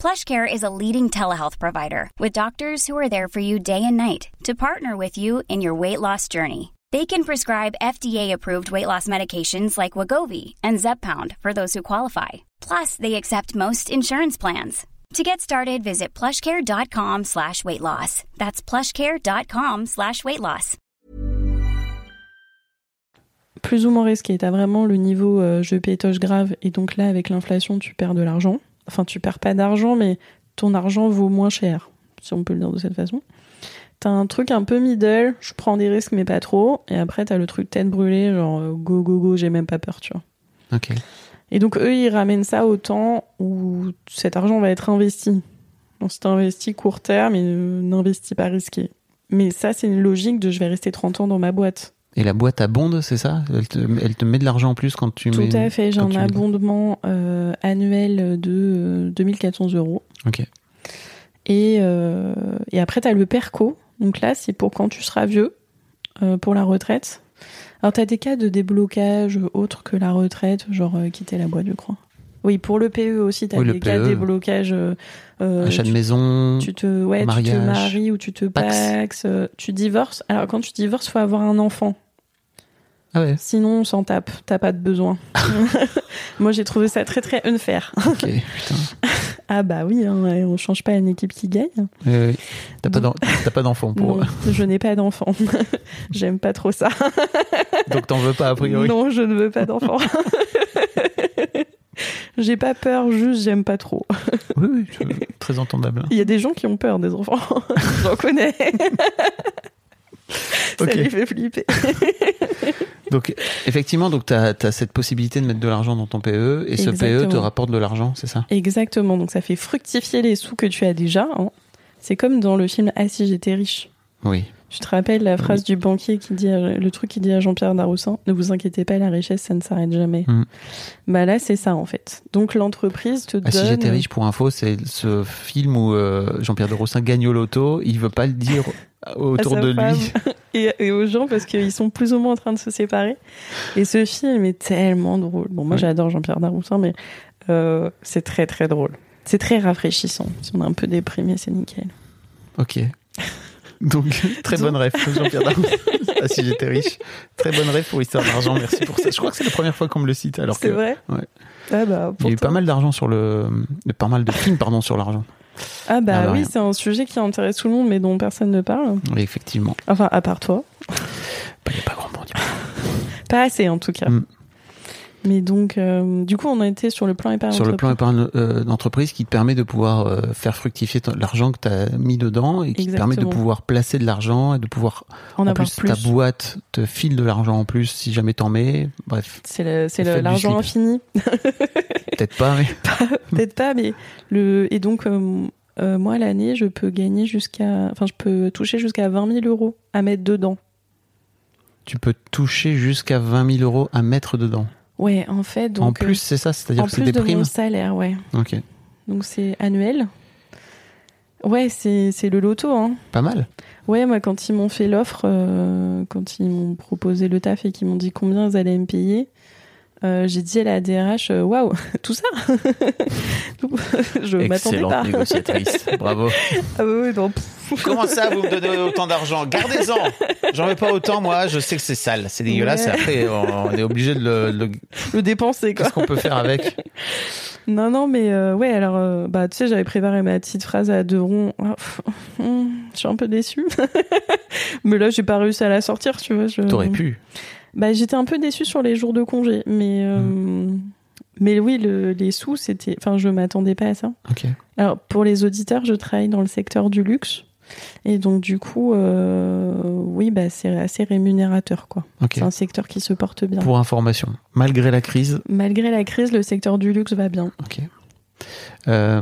PlushCare is a leading telehealth provider with doctors who are there for you day and night to partner with you in your weight loss journey. They can prescribe FDA-approved weight loss medications like Wagovi and Zepbound for those who qualify. Plus, they accept most insurance plans. To get started, visit plushcare.com slash weight loss. That's plushcare.com slash weight loss. Plus ou moins risqué. T'as vraiment le niveau euh, je pétoche grave. Et donc là, avec l'inflation, tu perds de l'argent. Enfin, tu perds pas d'argent, mais ton argent vaut moins cher, si on peut le dire de cette façon. T'as un truc un peu middle, je prends des risques, mais pas trop. Et après, t'as le truc tête brûlée, genre euh, go, go, go, j'ai même pas peur, tu vois. Ok. Et donc, eux, ils ramènent ça au temps où cet argent va être investi. Donc, c'est investi court terme n'investis pas risqué. Mais ça, c'est une logique de je vais rester 30 ans dans ma boîte. Et la boîte abonde, c'est ça? Elle te, elle te met de l'argent en plus quand tu Tout mets. à fait, j'ai un abondement euh, annuel de euh, 2400 euros. Ok. Et, euh, et après, tu as le PERCO. Donc là, c'est pour quand tu seras vieux, euh, pour la retraite. Alors, tu as des cas de déblocage autres que la retraite, genre euh, quitter la boîte, je crois. Oui, pour le PE aussi, tu as Oui, des cas de PE. déblocage. euh, euh, Achat de maison. tu te ouais tu te maries ou tu te pax. paxes, euh, tu divorces alors quand tu divorces faut avoir un enfant Ah ouais. sinon on s'en tape t'as pas de besoin moi j'ai trouvé ça très très unfair Ok. Putain. ah bah oui hein, on change pas une équipe qui gagne Euh, T'as pas Donc- d'enfant pour. Non, je n'ai pas d'enfant j'aime pas trop ça Donc t'en veux pas a priori. non je ne veux pas d'enfant j'ai pas peur juste j'aime pas trop Oui, oui, très entendable. il y a des gens qui ont peur des enfants j'en connais ça Ok. les fait flipper Donc effectivement, donc t'as as cette possibilité de mettre de l'argent dans ton PE et ce PE te rapporte de l'argent, c'est ça? Exactement, donc ça fait fructifier les sous que tu as déjà. hein. C'est comme dans le film Ah si j'étais riche. Oui. Tu te rappelles la phrase du banquier qui dit, à- le truc qui dit à Jean-Pierre Daroussin, ne vous inquiétez pas, la richesse, ça ne s'arrête jamais. Mm. Bah là, c'est ça en fait. Donc l'entreprise te Ah, donne. si j'étais riche, pour info, c'est ce film où euh, Jean-Pierre de Rossin gagne au loto. Il veut pas le dire autour sa de lui. Et, et aux gens parce qu'ils sont plus ou moins en train de se séparer. Et ce film est tellement drôle. Bon, moi Ouais. j'adore Jean-Pierre Daroussin, mais euh, c'est très très drôle. C'est très rafraîchissant. Si on est un peu déprimé, c'est nickel. Ok. Donc très bonne rêve, Jean-Pierre Daroussin. ah, si j'étais riche. Très bonne rêve pour Histoire d'argent. Merci pour ça. Je crois que c'est la première fois qu'on me le cite. Alors C'est que vrai ouais. Ah bah, il y a eu pas mal d'argent sur le, pas mal de films pardon sur l'argent. Ah bah Ah bah oui, c'est un sujet qui intéresse tout le monde, mais dont personne ne parle. Oui, effectivement. Enfin, à part toi. Bah, Il n'y a pas grand monde. Pas assez, en tout cas. Mm. Mais donc, euh, du coup, on a été sur le plan épargne. Sur le plan épargne euh, d'entreprise qui te permet de pouvoir euh, faire fructifier l'argent que tu as mis dedans et qui te permet de pouvoir placer de l'argent et de pouvoir en, plus, plus. ta boîte te file de l'argent en plus si jamais t'en mets. Bref, C'est l'argent infini. peut-être pas, mais Peut-être pas, mais le et donc moi l'année, je peux gagner jusqu'à, enfin, je peux toucher jusqu'à 20 000 euros à mettre dedans. tu peux toucher jusqu'à 20 000 euros à mettre dedans. Ouais, en fait, donc en plus, euh, c'est ça, c'est-à-dire en que c'est plus des de primes. mon salaire, ouais. Ok, Donc c'est annuel. Ouais, c'est c'est le loto, hein. pas mal. Ouais, moi, quand ils m'ont fait l'offre, euh, quand ils m'ont proposé le taf et qu'ils m'ont dit combien ils allaient me payer, euh, j'ai dit à la DRH, euh, waouh, tout ça Je m'attendais Excellente pas. négociatrice, bravo. Ah non, Comment ça, vous me donnez autant d'argent? Gardez-en J'en veux pas autant, moi, je sais que c'est sale, c'est dégueulasse, Ouais. et après, on est obligé de le... le- le dépenser, quoi. Qu'est-ce qu'on peut faire avec? Non, non, mais euh, ouais, alors, euh, bah, tu sais, j'avais préparé ma petite phrase à deux ronds. Ah, pff, hum, je suis un peu déçue. mais là, j'ai pas réussi à la sortir, tu vois. Je... T'aurais pu. Bah, j'étais un peu déçue sur les jours de congé, mais euh, mais oui, le- les sous, c'était. Enfin, je m'attendais pas à ça. Alors, pour les auditeurs, je travaille dans le secteur du luxe. Et donc, du coup, euh, oui, bah, c'est assez rémunérateur, quoi. C'est un secteur qui se porte bien. Pour information, malgré la crise, Malgré la crise, le secteur du luxe va bien. ok. Euh,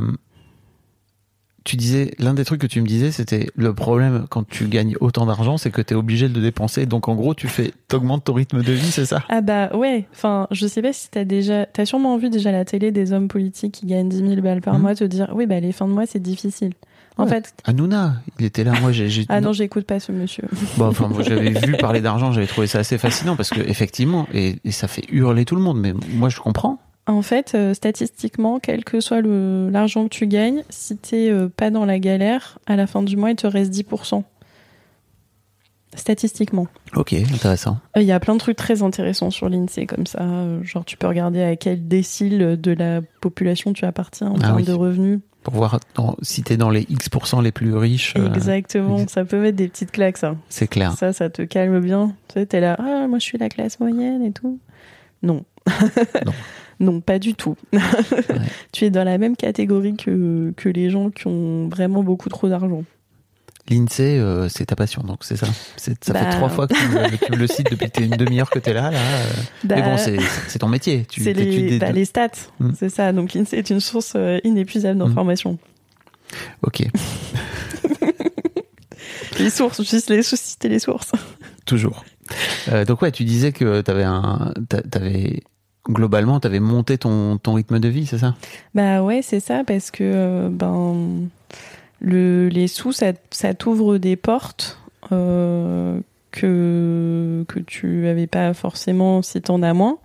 tu disais, l'un des trucs que tu me disais, c'était le problème quand tu gagnes autant d'argent, c'est que tu es obligé de le dépenser. Donc en gros, tu fais, t'augmentes ton rythme de vie, c'est ça? Ah bah ouais, enfin, je sais pas si t'as déjà, t'as sûrement vu déjà la télé des hommes politiques qui gagnent 10 000 balles par Mhm. mois te dire, oui, bah les fins de mois c'est difficile. En Ouais. fait, Hanouna, il était là. Moi, j'ai. j'ai- ah non, j'écoute pas ce monsieur. Bon, enfin, moi, j'avais vu parler d'argent, j'avais trouvé ça assez fascinant parce que effectivement, et, et ça fait hurler tout le monde. Mais moi, je comprends. En fait, euh, statistiquement, quel que soit l'argent que tu gagnes, si t'es euh, pas dans la galère, à la fin du mois, il te reste 10%. Statistiquement. Ok, intéressant. Euh, Il y a plein de trucs très intéressants sur l'INSEE comme ça. euh, Genre, tu peux regarder à quel décile de la population tu appartiens en Ah termes oui. de revenus. Pour voir dans- si t'es dans les X% les plus riches, euh, Exactement, ça peut mettre des petites claques, ça. c'est clair. Ça, ça te calme bien. Tu sais, t'es là, ah, moi je suis la classe moyenne et tout. Non. Non. non, pas du tout. Tu es dans la même catégorie que, que les gens qui ont vraiment beaucoup trop d'argent. L'INSEE, euh, c'est ta passion, donc c'est ça. Ça Bah. fait trois fois que tu, tu me le cites depuis une demi-heure que t'es là. là euh. Mais Bah, bon, c'est ton métier. Tu c'est les, des bah, les stats, Mm. c'est ça. Donc l'INSEE est une source euh, inépuisable d'informations. Ok, Les sources, juste les sources, citer les sources. toujours. Euh, donc ouais, tu disais que t'avais un, t'a- globalement, t'avais monté ton, ton rythme de vie, c'est ça? Bah ouais, c'est ça, parce que euh, ben le, les sous, ça, ça t'ouvre des portes euh, que, que tu avais pas forcément si t'en as moins.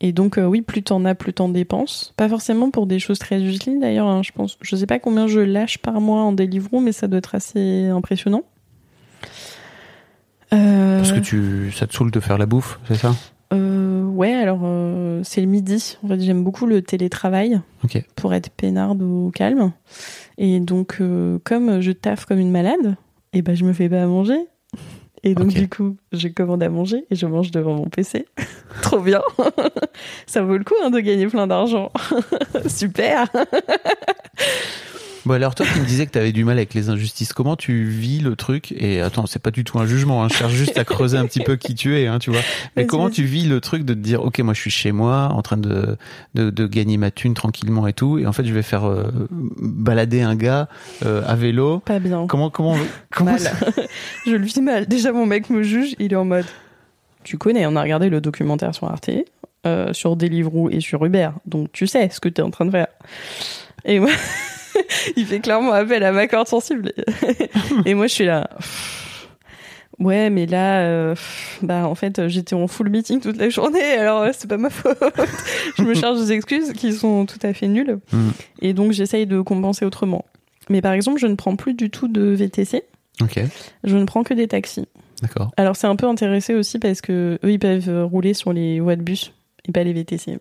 Et donc euh, oui, plus t'en as, plus t'en dépenses. Pas forcément pour des choses très utiles d'ailleurs, hein, je pense. Je sais pas combien je lâche par mois en Deliveroo, mais ça doit être assez impressionnant. Parce que tu, ça te saoule de faire la bouffe, c'est ça? Ouais, alors euh, c'est le midi. En fait, j'aime beaucoup le télétravail pour être peinarde au calme. Et donc, euh, comme je taffe comme une malade, et ben je me fais pas à manger. Et donc, du coup, je commande à manger et je mange devant mon PC. Trop bien. Ça vaut le coup hein, de gagner plein d'argent. Super. Bon alors toi qui me disais que t'avais du mal avec les injustices, comment tu vis le truc? Et attends, c'est pas du tout un jugement, hein, je cherche juste à creuser un petit peu qui tu es, hein, tu vois. Mais comment tu vis le truc de te dire, ok, moi je suis chez moi, en train de, de, de gagner ma thune tranquillement et tout, et en fait je vais faire euh, balader un gars euh, à vélo. Pas bien. Comment comment comment Mal. je le vis mal. Déjà, mon mec me juge. Il est en mode Tu connais, on a regardé le documentaire sur Arte, euh, sur Deliveroo et sur Uber. Donc, tu sais ce que tu es en train de faire. Et moi, il fait clairement appel à ma corde sensible. et moi, je suis là. Ouais, mais là, euh, bah en fait, j'étais en full meeting toute la journée, alors euh, c'est pas ma faute. je me charge des excuses qui sont tout à fait nulles, Mm. et donc j'essaye de compenser autrement. Mais par exemple, je ne prends plus du tout de VTC. Ok, Je ne prends que des taxis. d'accord. Alors c'est un peu intéressé aussi parce que eux ils peuvent rouler sur les voies de bus et pas les VTC.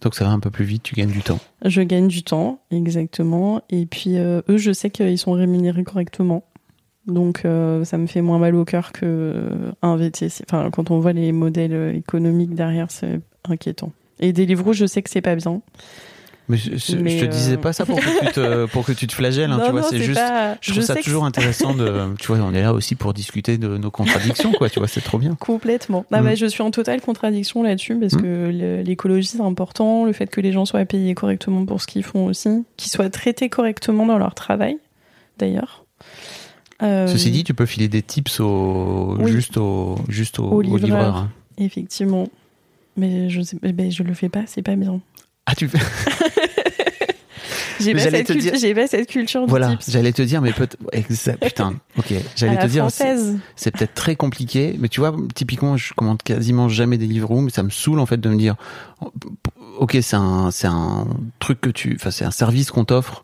Donc ça va un peu plus vite, tu gagnes du temps. Je gagne du temps exactement et puis euh, eux je sais qu'ils sont rémunérés correctement. Donc euh, ça me fait moins mal au cœur que euh, VTC. Enfin quand on voit les modèles économiques derrière c'est inquiétant. Et des livres je sais que c'est pas bien. Mais je, je- Mais, je te disais euh, pas ça pour que tu te, pour que tu te flagelles, hein, Non, tu vois, non, c'est juste. pas- Je trouve je ça que toujours intéressant de. Tu vois, on est là aussi pour discuter de nos contradictions, quoi, tu vois, c'est trop bien. Complètement. Ah Mm. bah, je suis en totale contradiction là-dessus parce Mm. que l'écologie c'est important, le fait que les gens soient payés correctement pour ce qu'ils font aussi, qu'ils soient traités correctement dans leur travail, d'ailleurs. Euh, Ceci dit, tu peux filer des tips au, Oui. juste au, juste au, Au au livreur. hein. Effectivement. Mais je ben, je le fais pas, c'est pas bien. Ah, tu fais. J'ai pas, cette dire- j'ai pas cette culture du Voilà, tips. j'allais te dire, mais peut exact, putain, ok, j'allais la te dire, c'est peut-être très compliqué, mais tu vois, typiquement, je commande quasiment jamais des livres mais ça me saoule en fait de me dire, ok, c'est un, c'est un truc que tu, enfin, c'est un service qu'on t'offre.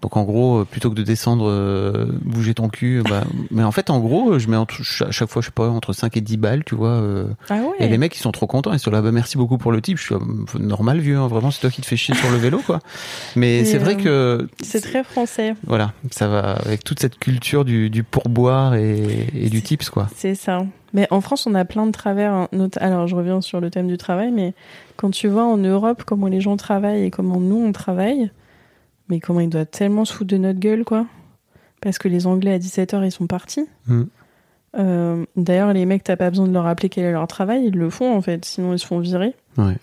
Donc en gros, euh, plutôt que de descendre, euh, bouger ton cul, bah, mais en fait, en gros, je mets entre, à chaque fois, je sais pas, entre 5 et 10 balles, tu vois. euh, Ah ouais. et les mecs, ils sont trop contents. Ils sont là, bah, merci beaucoup pour le type. Je suis euh, normal, vieux. hein, vraiment, c'est toi qui te fais chier sur le vélo, quoi. Mais c'est vrai euh, que C'est très français. voilà, ça va avec toute cette culture du, du pourboire et, et du tips, quoi. C'est ça. Mais en France, on a plein de travers. hein, Alors, je reviens sur le thème du travail, mais quand tu vois en Europe comment les gens travaillent et comment nous on travaille, mais comment ils doivent tellement se foutre de notre gueule, quoi. Parce que les Anglais à 17h, ils sont partis. Mm. Euh, D'ailleurs, les mecs, t'as pas besoin de leur rappeler quel est leur travail, ils le font en fait, sinon ils se font virer. Ouais.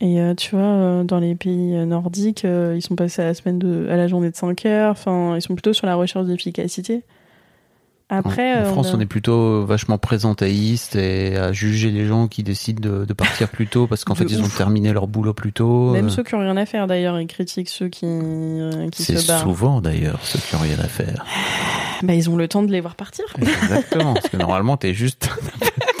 Et euh, tu vois, euh, dans les pays nordiques, ils sont passés à la semaine de, à la journée de 5 heures. Enfin, ils sont plutôt sur la recherche d'efficacité. Après, en euh, France, a- on est plutôt vachement présentéiste et à juger les gens qui décident de, de partir plus tôt parce qu'en fait, ils ont terminé leur boulot plus tôt. Même Euh, ceux qui ont rien à faire d'ailleurs, ils critiquent ceux qui, euh, qui C'est se barrent. souvent d'ailleurs ceux qui ont rien à faire. Bah, ils ont le temps de les voir partir. Exactement, parce que normalement, t'es juste,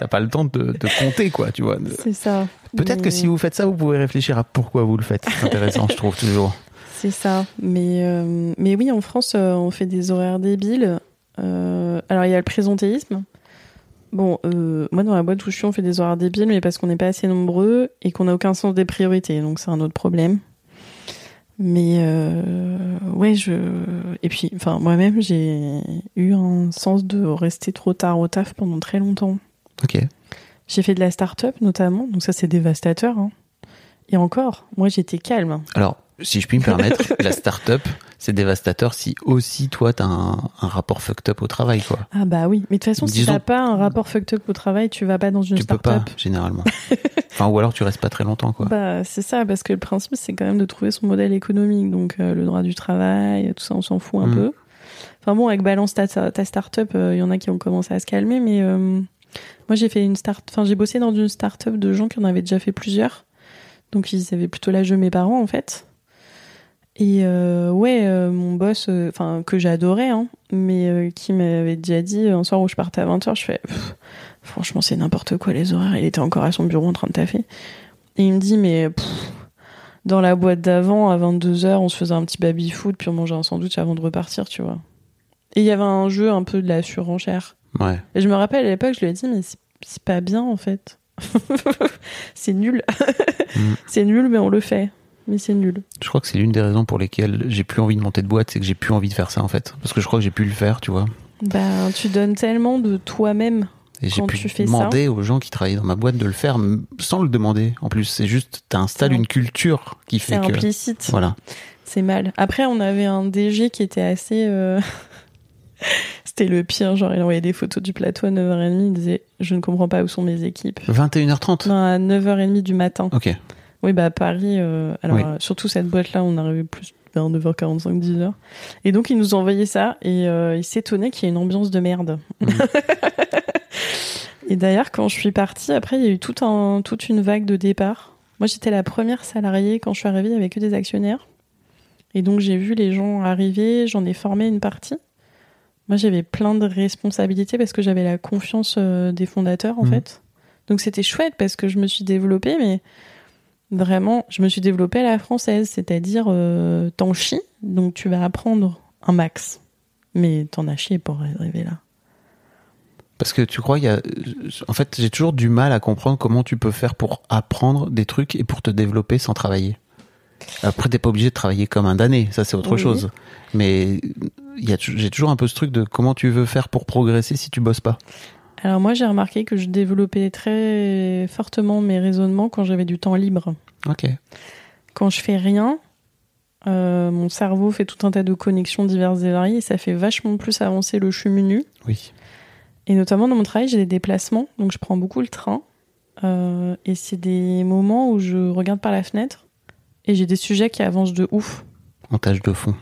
t'as pas le temps de- compter, quoi, tu vois. C'est ça. Peut-être que si vous faites ça, vous pouvez réfléchir à pourquoi vous le faites. C'est intéressant, je trouve toujours. C'est ça. Mais, euh, mais oui, en France, on fait des horaires débiles. Euh, alors, il y a le présentéisme. Bon, euh, moi, dans la boîte où je suis, on fait des horaires débiles, mais parce qu'on n'est pas assez nombreux et qu'on n'a aucun sens des priorités. Donc, c'est un autre problème. Mais euh, ouais, je. Et puis, enfin, moi-même, j'ai eu un sens de rester trop tard au taf pendant très longtemps. Ok. J'ai fait de la start-up notamment, donc ça, c'est dévastateur. hein. Et encore, moi, j'étais calme. Alors, si je puis me permettre, la start-up, c'est dévastateur si aussi toi, t'as un, un rapport fucked up au travail, quoi. Ah bah oui, mais de toute façon, si t'as pas un rapport fucked up au travail, tu vas pas dans une tu peux pas, start-up. généralement. Enfin, ou alors tu restes pas très longtemps, quoi. Bah, c'est ça, parce que le principe, c'est quand même de trouver son modèle économique. Donc, euh, le droit du travail, tout ça, on s'en fout un Mhm. peu. Enfin bon, avec Balance ta, ta start-up, il y en a qui ont commencé à se calmer, mais euh, moi, j'ai fait une start, enfin, j'ai bossé dans une start-up de gens qui en avaient déjà fait plusieurs. Donc, ils avaient plutôt l'âge de mes parents, en fait. Et euh, ouais, euh, mon boss, euh, enfin, que j'adorais, hein, mais qui m'avait déjà dit un soir où je partais à 20h, je fais, Pff, franchement, c'est n'importe quoi les horaires. Il était encore à son bureau en train de taffer. Et il me dit, mais pff, dans la boîte d'avant, à 22h, on se faisait un petit baby-foot, puis on mangeait un sandwich avant de repartir, tu vois. Et il y avait un jeu un peu de la surenchère. Ouais. Et je me rappelle à l'époque, je lui ai dit, mais c'est- c'est pas bien en fait. c'est nul. Mm. C'est nul, mais on le fait. Mais c'est nul. Je crois que c'est l'une des raisons pour lesquelles j'ai plus envie de monter de boîte, c'est que j'ai plus envie de faire ça, en fait. Parce que je crois que j'ai pu le faire, tu vois. Ben, tu donnes tellement de toi-même. Et j'ai pu demander aux gens qui travaillaient dans ma boîte de le faire sans le demander. En plus, c'est juste, t'installes C'est une culture qui C'est fait que. implicite. Voilà. C'est mal. Après, on avait un DG qui était assez. euh, C'était le pire. Genre, il envoyait des photos du plateau à 9h30. Il disait Je ne comprends pas où sont mes équipes. 21h30 Non, à 9h30 du matin. Ok. Oui, bah à Paris, euh, alors Oui. euh, surtout cette boîte-là, on arrivait plus vers 9h45, 10h. Et donc, ils nous envoyé ça et euh, ils s'étonnaient qu'il y ait une ambiance de merde. Mhm. et d'ailleurs, quand je suis partie, après, il y a eu tout un, toute une vague de départ. Moi, j'étais la première salariée quand je suis arrivée, il n'y avait que des actionnaires. Et donc, j'ai vu les gens arriver, j'en ai formé une partie. Moi, j'avais plein de responsabilités parce que j'avais la confiance euh, des fondateurs, en Mhm. fait. Donc, c'était chouette parce que je me suis développée, mais vraiment, je me suis développée à la française, c'est-à-dire euh, t'en chies, donc tu vas apprendre un max. Mais t'en as chié pour arriver là. Parce que tu crois, il y a. En fait, j'ai toujours du mal à comprendre comment tu peux faire pour apprendre des trucs et pour te développer sans travailler. Après, t'es pas obligé de travailler comme un damné, ça c'est autre Oui. chose. Mais a, j'ai toujours un peu ce truc de comment tu veux faire pour progresser si tu bosses pas. Alors moi, j'ai remarqué que je développais très fortement mes raisonnements quand j'avais du temps libre. Ok. Quand je fais rien, euh, mon cerveau fait tout un tas de connexions diverses et variées et ça fait vachement plus avancer le cheminu. Oui. Et notamment dans mon travail, j'ai des déplacements, donc je prends beaucoup le train. Euh, et c'est des moments où je regarde par la fenêtre et j'ai des sujets qui avancent de ouf. En tâche de fond.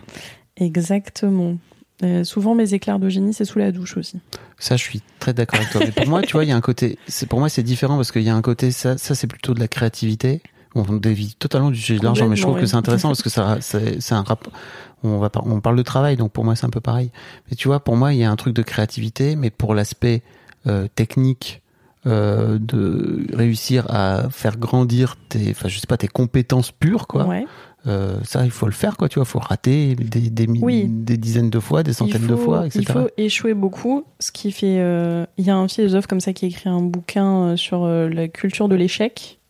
Exactement. Euh, souvent, mes éclairs de génie, c'est sous la douche aussi. Ça, je suis très d'accord avec toi. Mais pour moi, tu vois, il y a un côté. C'est pour moi, c'est différent parce qu'il y a un côté. Ça, ça c'est plutôt de la créativité. On dévie totalement du sujet de l'argent, mais je trouve que c'est intéressant parce que ça, c'est un rapport. On va on parle de travail, donc pour moi, c'est un peu pareil. Mais tu vois, pour moi, il y a un truc de créativité, mais pour l'aspect euh, technique. euh, de réussir à faire grandir tes, enfin je sais pas, tes compétences pures quoi. Ouais. Euh, ça, il faut le faire quoi. Tu vois, faut rater des, des, Oui. des dizaines de fois, des centaines de fois, etc. Il faut échouer beaucoup, ce qui fait. euh, Il y a un philosophe comme ça qui a écrit un bouquin euh, sur euh, la culture de l'échec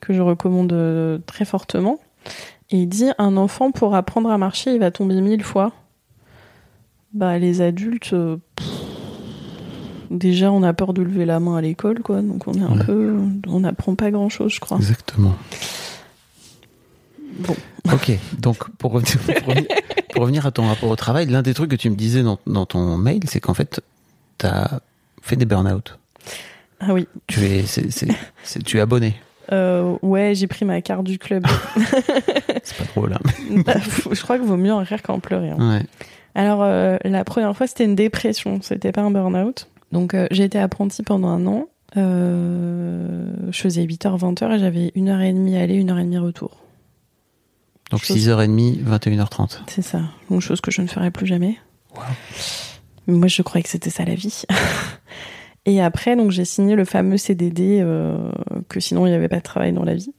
que je recommande très fortement. Et il dit un enfant pour apprendre à marcher, il va tomber mille fois. Bah les adultes, pff, déjà on a peur de lever la main à l'école, quoi. Donc on est un Ouais. peu, on n'apprend pas grand chose, je crois. Exactement. Bon. Ok, donc pour revenir, pour revenir, pour revenir à ton rapport au travail, l'un des trucs que tu me disais dans, dans ton mail, c'est qu'en fait, tu as fait des burn-out. Ah oui. Tu es, tu es abonné. Euh, ouais, j'ai pris ma carte du club. C'est pas drôle. Hein. je crois qu'il vaut mieux en rire qu'en pleurer. hein. Ouais. Alors, euh, la première fois, c'était une dépression, c'était pas un burn-out. Donc, euh, j'ai été apprentie pendant un an. Euh, je faisais 8h, 20h et j'avais une heure et demie aller, une heure et demie retour. Donc Chose- 6h30, 21h30. C'est ça. Une chose que je ne ferai plus jamais. Mais Moi, je croyais que c'était ça la vie. et après, donc, j'ai signé le fameux CDD, euh, que sinon, il n'y avait pas de travail dans la vie.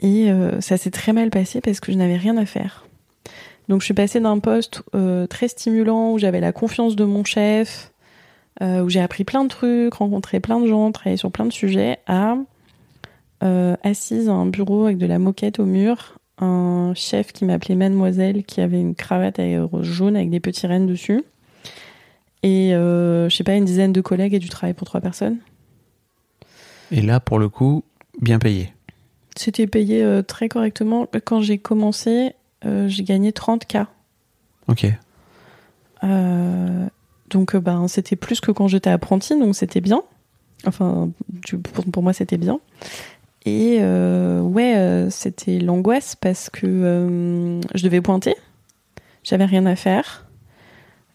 Et euh, ça s'est très mal passé parce que je n'avais rien à faire. Donc, je suis passée d'un poste euh, très stimulant où j'avais la confiance de mon chef, où j'ai appris plein de trucs, rencontré plein de gens, travaillé sur plein de sujets, à assise à un bureau avec de la moquette au mur, un chef qui m'appelait Mademoiselle, qui avait une cravate à- jaune avec des petits rennes dessus, et euh, je sais pas, une dizaine de collègues et du travail pour trois personnes. Et là, pour le coup, bien payé. C'était payé euh, très correctement. Quand j'ai commencé, euh, j'ai gagné 30K. Ok. Euh, donc, ben, c'était plus que quand j'étais apprenti, donc c'était bien. Enfin, pour moi, c'était bien. Et euh, ouais, euh, c'était l'angoisse parce que euh, je devais pointer. J'avais rien à faire.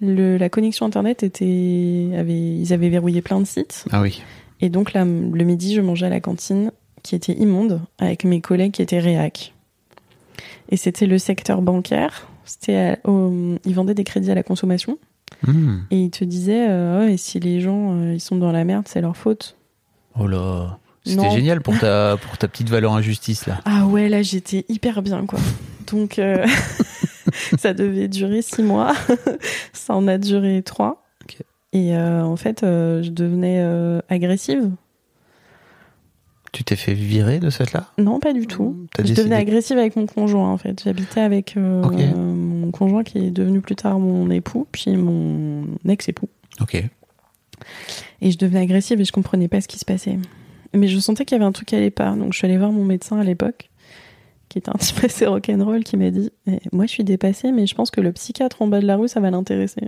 Le, la connexion internet était, avait, ils avaient verrouillé plein de sites. Ah oui. Et donc là, le midi, je mangeais à la cantine qui était immonde avec mes collègues qui étaient réac. Et c'était le secteur bancaire. C'était ils vendaient des crédits à la consommation. Hmm. Et ils te disaient, euh, Ouais, et si les gens euh, ils sont dans la merde, c'est leur faute. Oh là. C'était génial pour ta, pour ta petite valeur injustice, là. Ah ouais, là j'étais hyper bien quoi. Donc euh, ça devait durer six mois. ça en a duré trois. Et euh, en fait, euh, je devenais agressive. Tu t'es fait virer de cette là Non, pas du tout. T'as Je décidé- devenais agressive avec mon conjoint en fait. J'habitais avec mon conjoint qui est devenu plus tard mon époux, puis mon ex-époux. Ok. Et je devenais agressive et je comprenais pas ce qui se passait. Mais je sentais qu'il y avait un truc qui allait. Donc je suis allée voir mon médecin à l'époque, qui était un petit peu assez rock'n'roll, qui m'a dit Moi je suis dépassée, mais je pense que le psychiatre en bas de la rue, ça va l'intéresser.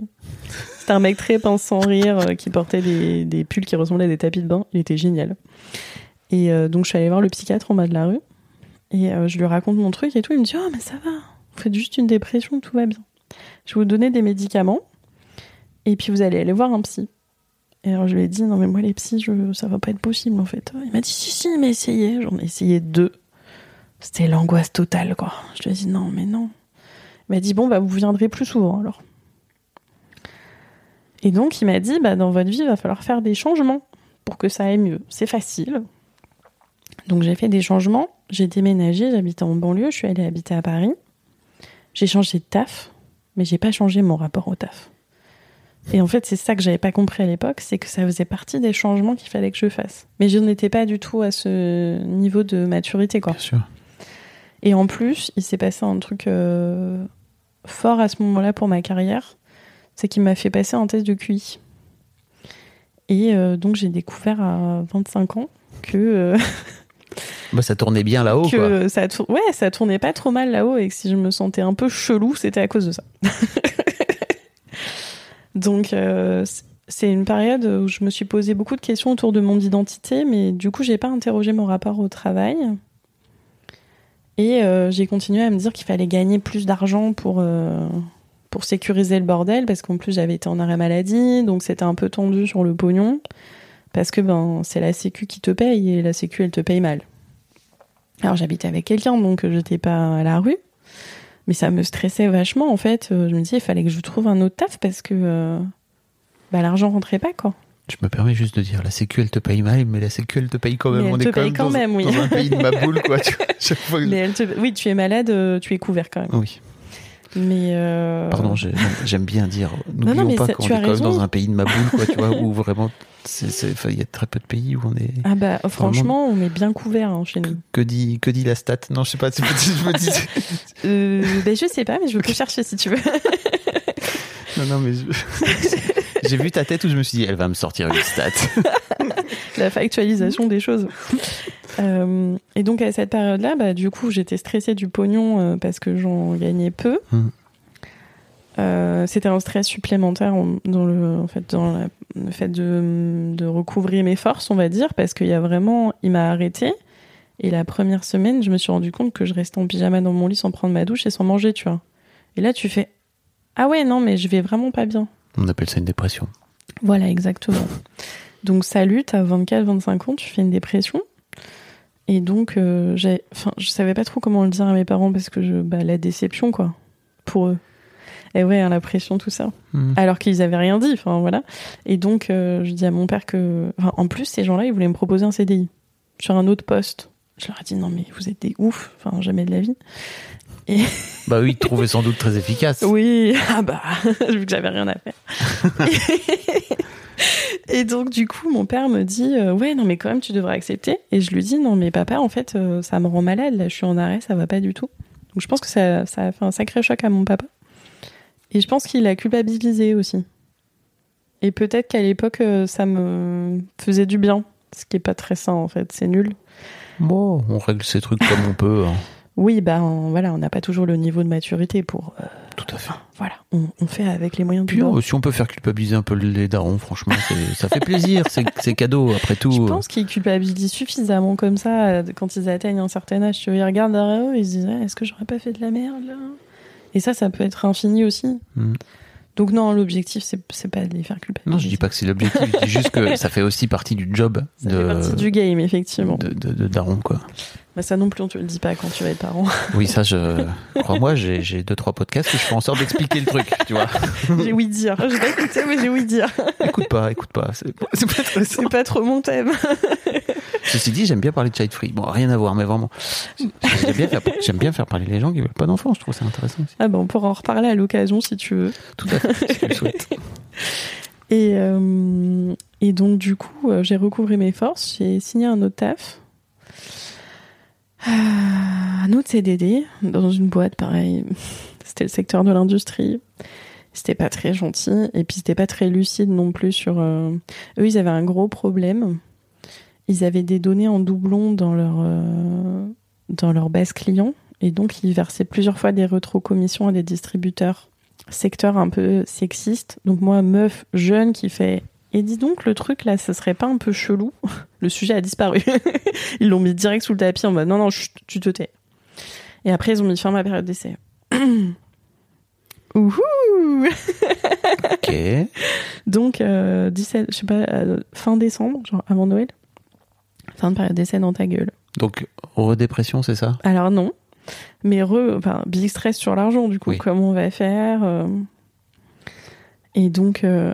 C'était un mec très pince sans rire, euh, qui portait des, des pulls qui ressemblaient à des tapis de bain. Il était génial. Et euh, donc je suis allée voir le psychiatre en bas de la rue. Et euh, je lui raconte mon truc et tout. Il me dit Oh, mais ça va. Vous faites juste une dépression, tout va bien. Je vais vous donner des médicaments. Et puis vous allez aller voir un psy. Et alors je lui ai dit, non mais moi les psys, je, ça va pas être possible en fait. Il m'a dit, si, si, mais essayez. J'en ai essayé deux. C'était l'angoisse totale quoi. Je lui ai dit, non mais non. Il m'a dit, bon bah vous viendrez plus souvent alors. Et donc il m'a dit, bah dans votre vie, il va falloir faire des changements pour que ça aille mieux. C'est facile. Donc j'ai fait des changements. J'ai déménagé, j'habitais en banlieue, je suis allée habiter à Paris. J'ai changé de taf, mais j'ai pas changé mon rapport au taf. Et en fait, c'est ça que j'avais pas compris à l'époque, c'est que ça faisait partie des changements qu'il fallait que je fasse. Mais je n'étais pas du tout à ce niveau de maturité, quoi. Bien sûr. Et en plus, il s'est passé un truc euh, fort à ce moment-là pour ma carrière, c'est qu'il m'a fait passer un test de QI. Et euh, donc j'ai découvert à 25 ans que, euh, Bah, ça tournait bien là-haut, quoi. que ça, tour- ouais, ça tournait pas trop mal là-haut et que si je me sentais un peu chelou, c'était à cause de ça. donc euh, c'est une période où je me suis posé beaucoup de questions autour de mon identité, mais du coup j'ai pas interrogé mon rapport au travail. Et euh, j'ai continué à me dire qu'il fallait gagner plus d'argent pour, euh, pour sécuriser le bordel, parce qu'en plus j'avais été en arrêt maladie, donc c'était un peu tendu sur le pognon, parce que ben, c'est la Sécu qui te paye, et la Sécu elle te paye mal. Alors j'habitais avec quelqu'un, donc j'étais pas à la rue, mais ça me stressait vachement en fait. Euh, Je me disais, il fallait que je trouve un autre taf, parce que euh, bah, l'argent rentrait pas, quoi. Je me permets juste de dire, la sécu, elle te paye mal, mais la sécu, elle te paye quand même. Mais elle On te est quand paye même, quand dans, même, oui. dans un pays de ma boule, quoi. tu vois. Chaque fois que je- Mais elle te... Oui, tu es malade, euh, tu es couvert quand même. Oui, Mais euh, pardon, j'ai- j'aime bien dire. N'oublions pas qu'on est quand même dans un pays de ma boule, quoi, tu vois, où vraiment, il y a très peu de pays où on est. Ah bah franchement, on est bien couvert hein, chez nous. Que dit, que dit la stat? Non, je sais pas, je me dis. Euh, ben, je sais pas, mais je peux chercher si tu veux. Non, non, mais je- j'ai vu ta tête où je me suis dit, elle va me sortir une stat. La factualisation des choses. Euh, et donc à cette période-là, bah, du coup, j'étais stressée du pognon euh, parce que j'en gagnais peu. Hmm. Euh, C'était un stress supplémentaire en- dans le, en fait, dans la- le fait de, de recouvrir mes forces, on va dire, parce qu'il y a vraiment, il m'a arrêté. Et la première semaine, je me suis rendu compte que je restais en pyjama dans mon lit sans prendre ma douche et sans manger, tu vois. Et là, tu fais, ah ouais, non, mais je vais vraiment pas bien. On appelle ça une dépression. Voilà, exactement. Donc, salut, t'as 24-25 ans, tu fais une dépression. Et donc, euh, j'ai, enfin, je savais pas trop comment le dire à mes parents parce que je, bah, la déception, quoi, pour eux. Et ouais, hein, la pression, tout ça. Hmm. Alors qu'ils avaient rien dit, enfin, voilà. Et donc, euh, je dis à mon père que, en plus, ces gens-là, ils voulaient me proposer un CDI sur un autre poste. Je leur ai dit, non, mais vous êtes des oufs, enfin, jamais de la vie. Bah oui, trouvé sans doute très efficace. Oui, ah bah, vu que j'avais rien à faire. et donc, du coup, mon père me dit euh, Ouais, non, mais quand même, tu devrais accepter. Et je lui dis Non, mais papa, en fait, euh, ça me rend malade. Là, je suis en arrêt, ça va pas du tout. Donc, je pense que ça, ça a fait un sacré choc à mon papa. Et je pense qu'il a culpabilisé aussi. Et peut-être qu'à l'époque, euh, ça me faisait du bien. Ce qui est pas très sain, en fait. C'est nul. Bon, on règle ces trucs comme on peut. hein. Oui, bah, on- voilà, on n'a pas toujours le niveau de maturité pour. euh, Tout à fait. voilà, on, on fait avec les moyens du Puis bord. euh, si on peut faire culpabiliser un peu les darons, franchement, ça fait plaisir. C'est cadeau, après tout. Je pense qu'ils culpabilisent suffisamment comme ça euh, quand ils atteignent un certain âge. Tu vois, ils regardent derrière eux et ils se disent Ah, Est-ce que j'aurais pas fait de la merde là? Et ça, ça peut être infini aussi. Mm. Donc, non, l'objectif, c'est c'est pas de les faire culpabiliser. Non, je dis pas que c'est l'objectif, je dis juste que ça fait aussi partie du job Ça de, fait partie du game, effectivement. de, de- de daron, quoi. Bah, ça non plus, on te le dit pas quand tu vas être parent. Oui, ça, je crois-moi, j'ai j'ai deux trois podcasts où je fais en sorte d'expliquer le truc, tu vois. j'ai ouï dire. J'ai pas écouté, mais j'ai ouï dire. Écoute pas, écoute pas. C'est pas. C'est pas trop mon thème. Ceci dit, j'aime bien parler de child free. Bon, rien à voir, mais vraiment. J'aime bien, faire- j'aime bien faire parler les gens qui veulent pas d'enfants. Je trouve ça intéressant aussi. Ah, bah, on pourra en reparler à l'occasion si tu veux. Tout à fait, si tu le souhaites. Et, euh, et donc, du coup, euh, j'ai recouvré mes forces. J'ai signé un autre taf. Ah, Un autre CDD dans une boîte, pareil. C'était le secteur de l'industrie. C'était pas très gentil. Et puis, c'était pas très lucide non plus sur. euh, Eux, ils avaient un gros problème. Ils avaient des données en doublon dans leur, euh, dans leur base client. Et donc, ils versaient plusieurs fois des rétrocommissions à des distributeurs secteur un peu sexiste. Donc moi, meuf jeune qui fait et dis donc le truc là, ce serait pas un peu chelou Le sujet a disparu. ils l'ont mis direct sous le tapis en mode non non, chut, tu te tais. Et après ils ont mis fin à ma période d'essai. Ouhou Ok. Donc euh, 17, je sais pas, euh, fin décembre, genre avant Noël. Fin de période d'essai dans ta gueule. Donc, redépression, c'est ça? Alors non, mais re, enfin, big stress sur l'argent, du coup, Oui. comment on va faire euh? Et donc, euh,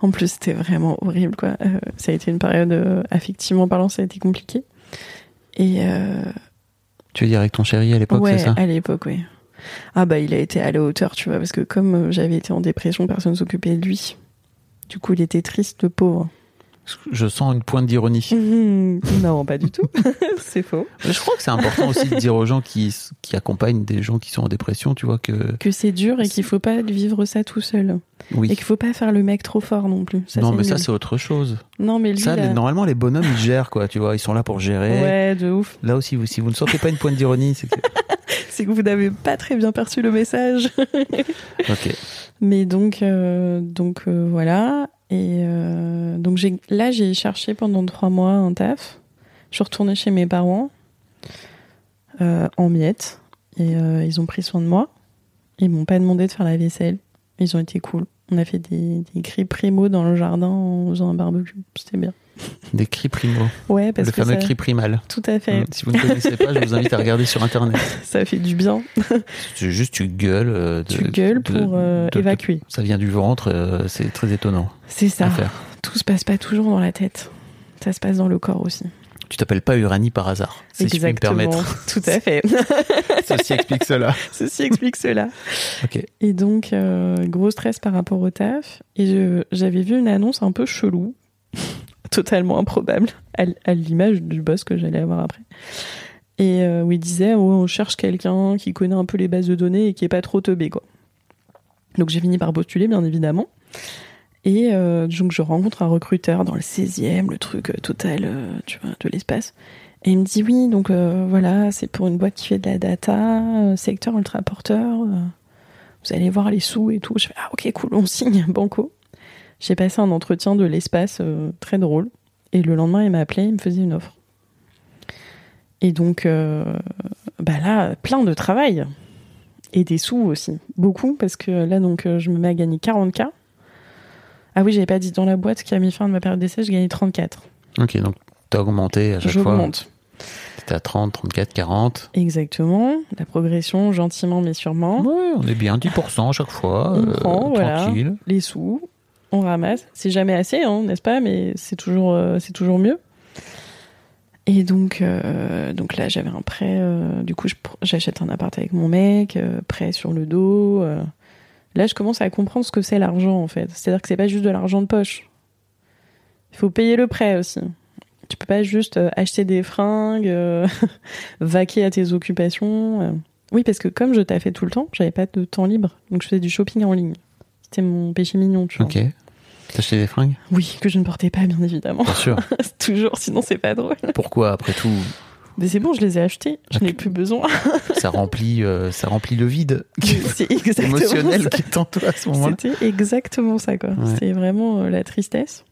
en plus, c'était vraiment horrible, quoi. Euh, ça a été une période, euh, affectivement parlant, ça a été compliqué. Et euh, Tu veux dire avec ton chéri à l'époque, ouais, c'est ça? à l'époque, oui. Ah bah, il a été à la hauteur, tu vois, parce que comme euh, j'avais été en dépression, personne ne s'occupait de lui. Du coup, il était triste, le pauvre. Je sens une pointe d'ironie. Mhm. Non, pas du tout. c'est faux. Je crois que c'est important aussi de dire aux gens qui, qui accompagnent des gens qui sont en dépression, tu vois, que. Que c'est dur et qu'il faut pas vivre ça tout seul. Oui. Et qu'il faut pas faire le mec trop fort non plus. Ça, non, mais ça, c'est autre chose. Non, mais lui, Ça, là- les- normalement, les bonhommes, ils gèrent, quoi, tu vois. Ils sont là pour gérer. Ouais, de ouf. Là aussi, vous, si vous ne sentez pas une pointe d'ironie, c'est que. C'est que vous n'avez pas très bien perçu le message. Ok. Mais donc, euh, donc euh, voilà. Et euh, donc là, j'ai cherché pendant trois mois un taf. Je suis retournée chez mes parents euh, en miettes. Et euh, ils ont pris soin de moi. Ils m'ont pas demandé de faire la vaisselle. Ils ont été cool. On a fait des, des cris primo dans le jardin en faisant un barbecue. C'était bien. Des cris primo. Ouais, parce le que fameux ça, cri primal. tout à fait, Mm. Si vous ne connaissez pas, je vous invite à regarder sur internet. ça fait du bien. C'est juste tu gueules. euh, de- tu gueules de- pour euh, de- de- évacuer. ça vient du ventre, euh, c'est très étonnant C'est ça. à faire. Tout se passe pas toujours dans la tête. Ça se passe dans le corps aussi. Tu t'appelles pas Uranie par hasard, si je puis me permettre. Tout à fait. Ceci explique cela. Ceci explique cela. Ok. Et donc, euh, gros stress par rapport au taf. Et j'avais vu une annonce un peu chelou, totalement improbable, à, l'image du boss que j'allais avoir après. Et euh, où il disait, on cherche quelqu'un qui connaît un peu les bases de données et qui est pas trop teubé, quoi. Donc j'ai fini par postuler, bien évidemment. Et euh, donc je rencontre un recruteur dans le 16e, le truc euh, total, euh, tu vois, de l'espace. Et il me dit oui, donc voilà, c'est pour une boîte qui fait de la data, secteur ultra porteur. vous allez voir les sous et tout. Je fais ah ok cool, on signe banco. J'ai passé un entretien de l'espace euh, très drôle. Et le lendemain, il m'a appelé, il me faisait une offre. Et donc, euh, bah là, plein de travail. Et des sous aussi. Beaucoup, parce que là, donc, euh, je me mets à gagner 40K. Ah oui, j'avais pas dit dans la boîte qui a mis fin à ma période d'essai, je gagnais 34. Ok, donc t'as augmenté à chaque fois. J'augmente. T'étais à 30, 34, 40. Exactement. La progression, gentiment mais sûrement. Ouais, on est bien 10% à chaque fois. On euh, prend, voilà. tranquille. Les sous, on ramasse. C'est jamais assez, hein, n'est-ce pas Mais c'est toujours, euh, c'est toujours mieux. Et donc, euh, donc là, j'avais un prêt. euh, du coup, j'achète un appart avec mon mec, prêt sur le dos. Là, je commence à comprendre ce que c'est l'argent, en fait. C'est-à-dire que c'est pas juste de l'argent de poche. Il faut payer le prêt aussi. Tu peux pas juste acheter des fringues, vaquer à tes occupations. Oui, parce que comme je taffais tout le temps, j'avais pas de temps libre. Donc je faisais du shopping en ligne. C'était mon péché mignon, tu vois. T'as acheté des fringues Oui, que je ne portais pas, bien évidemment. Bien sûr. Toujours, sinon c'est pas drôle. Pourquoi, après tout, Mais c'est bon, je les ai achetés. Je n'ai plus besoin. ça remplit, euh, ça remplit le vide émotionnel ça. qui est en toi à ce moment-là C'était exactement ça, quoi. Ouais. C'était vraiment euh, la tristesse.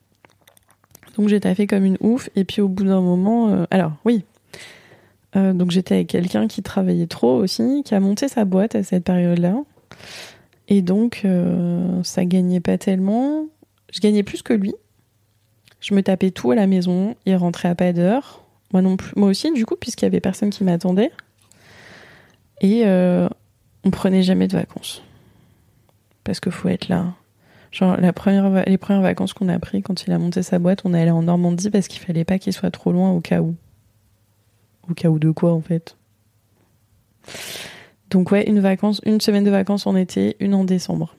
Donc j'ai taffé comme une ouf. Et puis au bout d'un moment, euh, alors oui. Donc j'étais avec quelqu'un qui travaillait trop aussi, qui a monté sa boîte à cette période-là. Et donc ça gagnait pas tellement. Je gagnais plus que lui. Je me tapais tout à la maison. Il rentrait à pas d'heure. Moi non plus. Moi aussi, du coup, puisqu'il y avait personne qui m'attendait. Et euh, on prenait jamais de vacances. Parce qu'il faut être là. Genre, la première, les premières vacances qu'on a pris quand il a monté sa boîte, on est allé en Normandie parce qu'il fallait pas qu'il soit trop loin au cas où. Au cas où de quoi, en fait. Donc, ouais, une, vacance, une semaine de vacances en été, une en décembre.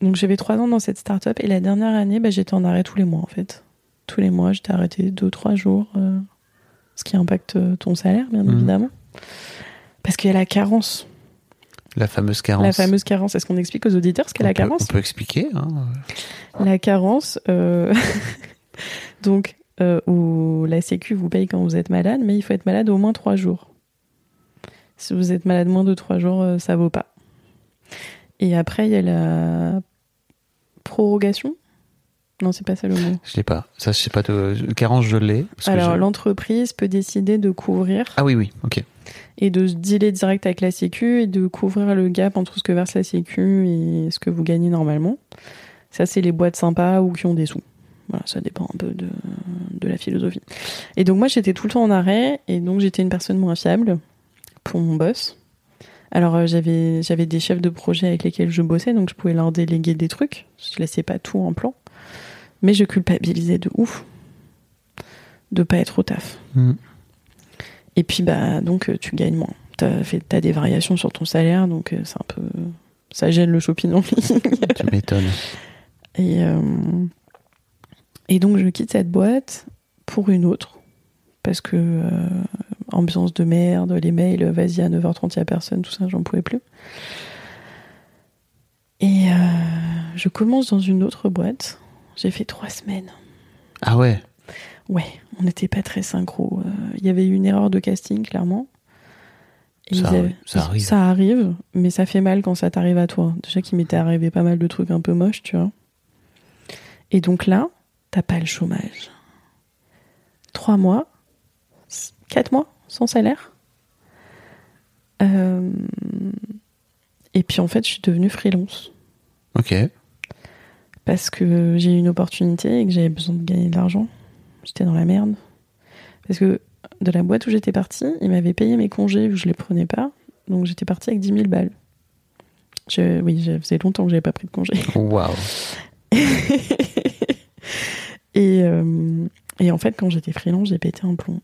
Donc, j'avais trois ans dans cette start-up et la dernière année, bah, j'étais en arrêt tous les mois, en fait. Tous les mois, j'étais arrêtée deux, trois jours. euh, ce qui impacte euh, ton salaire, bien Mhm. évidemment. Parce qu'il y a la carence. La fameuse carence. La fameuse carence. Est-ce qu'on explique aux auditeurs ce qu'est la peut, carence on peut expliquer. hein. La carence, euh, donc, euh, où la Sécu vous paye quand vous êtes malade, mais il faut être malade au moins trois jours. Si vous êtes malade moins de trois jours, ça vaut pas. Et après, il y a la prorogation? Non, c'est pas ça le mot. Je l'ai pas. Ça, je sais pas. De... Carence, je l'ai. Alors, l'entreprise peut décider de couvrir Ah oui, oui. Ok. et de se dealer direct avec la Sécu et de couvrir le gap entre ce que verse la Sécu et ce que vous gagnez normalement. Ça, c'est les boîtes sympas ou qui ont des sous. Voilà, ça dépend un peu de, de la philosophie. Et donc, moi, j'étais tout le temps en arrêt et donc j'étais une personne moins fiable pour mon boss. Alors, euh, j'avais, j'avais des chefs de projet avec lesquels je bossais, donc je pouvais leur déléguer des trucs. Je laissais pas tout en plan. Mais je culpabilisais de ouf de pas être au taf. Mm. Et puis, bah, donc, euh, tu gagnes moins. T'as fait, t'as des variations sur ton salaire, donc euh, c'est un peu. Ça gêne le shopping en ligne. Tu m'étonnes. Et, euh, Et donc, je quitte cette boîte pour une autre. Parce que, euh, ambiance de merde, les mails, vas-y, à 9h30, il n'y a personne, tout ça, j'en pouvais plus. Et euh, je commence dans une autre boîte. J'ai fait trois semaines. Ah ouais? Ouais, on n'était pas très synchro. Euh, Il y avait eu une erreur de casting, clairement. Et Ça ça arrive. Ça arrive, mais ça fait mal quand ça t'arrive à toi. Déjà qu'il m'était arrivé pas mal de trucs un peu moches, tu vois. Et donc là, t'as pas le chômage. Trois mois, quatre mois sans salaire. Euh, Et puis en fait, je suis devenue freelance Ok. parce que j'ai eu une opportunité et que j'avais besoin de gagner de l'argent. J'étais dans la merde. Parce que de la boîte où j'étais partie, ils m'avaient payé mes congés je les prenais pas. Donc j'étais partie avec 10 000 balles. Je, oui, ça faisait longtemps que j'avais pas pris de congé. Waouh. et, euh, et en fait, quand j'étais freelance, j'ai pété un plomb.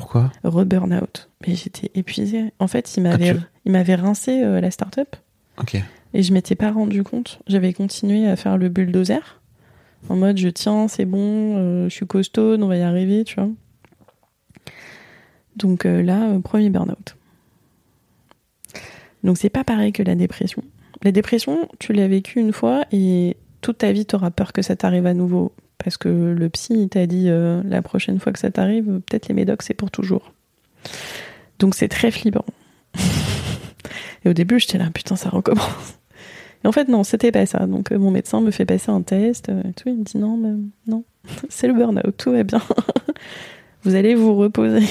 Pourquoi? Re-burnout. Mais j'étais épuisée. En fait, ils m'avaient, tu- ils m'avaient rincé euh, la start-up. Ok. Et je m'étais pas rendu compte. J'avais continué à faire le bulldozer. En mode, je tiens, c'est bon, euh, je suis costaud, on va y arriver, tu vois. Donc euh, là, premier burn-out. Donc c'est pas pareil que la dépression. La dépression, tu l'as vécue une fois et toute ta vie, tu auras peur que ça t'arrive à nouveau. Parce que le psy, t'a dit euh, la prochaine fois que ça t'arrive, peut-être les médocs, c'est pour toujours. Donc c'est très flippant. et au début, j'étais là, putain, ça recommence. Et en fait, non, c'était pas ça. Donc, euh, mon médecin me fait passer un test euh, et tout. Il me dit non, mais non, c'est le burn-out, tout va bien. vous allez vous reposer.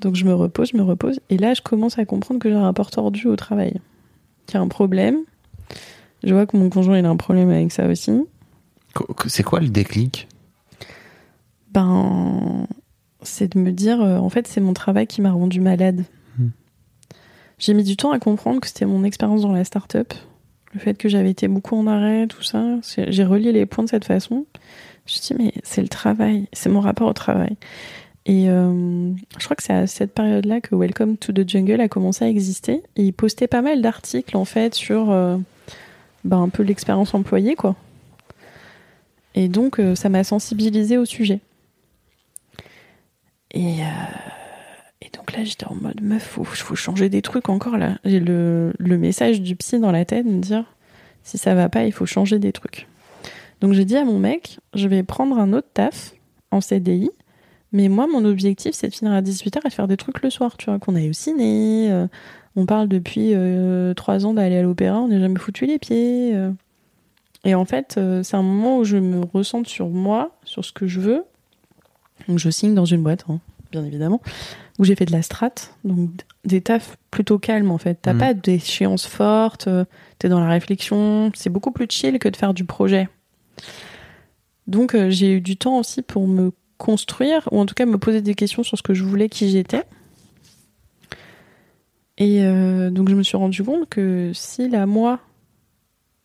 Donc, je me repose, je me repose. Et là, je commence à comprendre que j'ai un rapport tordu au travail. Qu'il y a un problème. Je vois que mon conjoint, il a un problème avec ça aussi. C'est quoi le déclic? Ben, c'est de me dire, euh, en fait, c'est mon travail qui m'a rendu malade. Hmm. J'ai mis du temps à comprendre que c'était mon expérience dans la start-up, le fait que j'avais été beaucoup en arrêt, tout ça. J'ai relié les points de cette façon. Je me suis dit, mais c'est le travail, c'est mon rapport au travail. Et euh, je crois que c'est à cette période-là que Welcome to the Jungle a commencé à exister. Et il postait pas mal d'articles, en fait, sur euh, ben, un peu l'expérience employée, quoi. Et donc, euh, ça m'a sensibilisé au sujet. Et, euh, et donc là, j'étais en mode meuf, faut, faut changer des trucs encore là. J'ai le, message du psy dans la tête, me dire si ça va pas, il faut changer des trucs. Donc j'ai dit à mon mec, je vais prendre un autre taf en CDI, mais moi, mon objectif, c'est de finir à 18h et de faire des trucs le soir, tu vois, qu'on aille au ciné. euh, on parle depuis euh, trois ans d'aller à l'opéra, on n'a jamais foutu les pieds. Et en fait, euh, c'est un moment où je me ressente sur moi, sur ce que je veux. Donc je signe dans une boîte, hein, bien évidemment, où j'ai fait de la strat, donc des tafs plutôt calmes en fait. T'as Mhm. pas d'échéance forte, euh, t'es dans la réflexion, c'est beaucoup plus chill que de faire du projet. Donc euh, j'ai eu du temps aussi pour me construire, ou en tout cas me poser des questions sur ce que je voulais, qui j'étais. Et euh, donc je me suis rendu compte que si la moi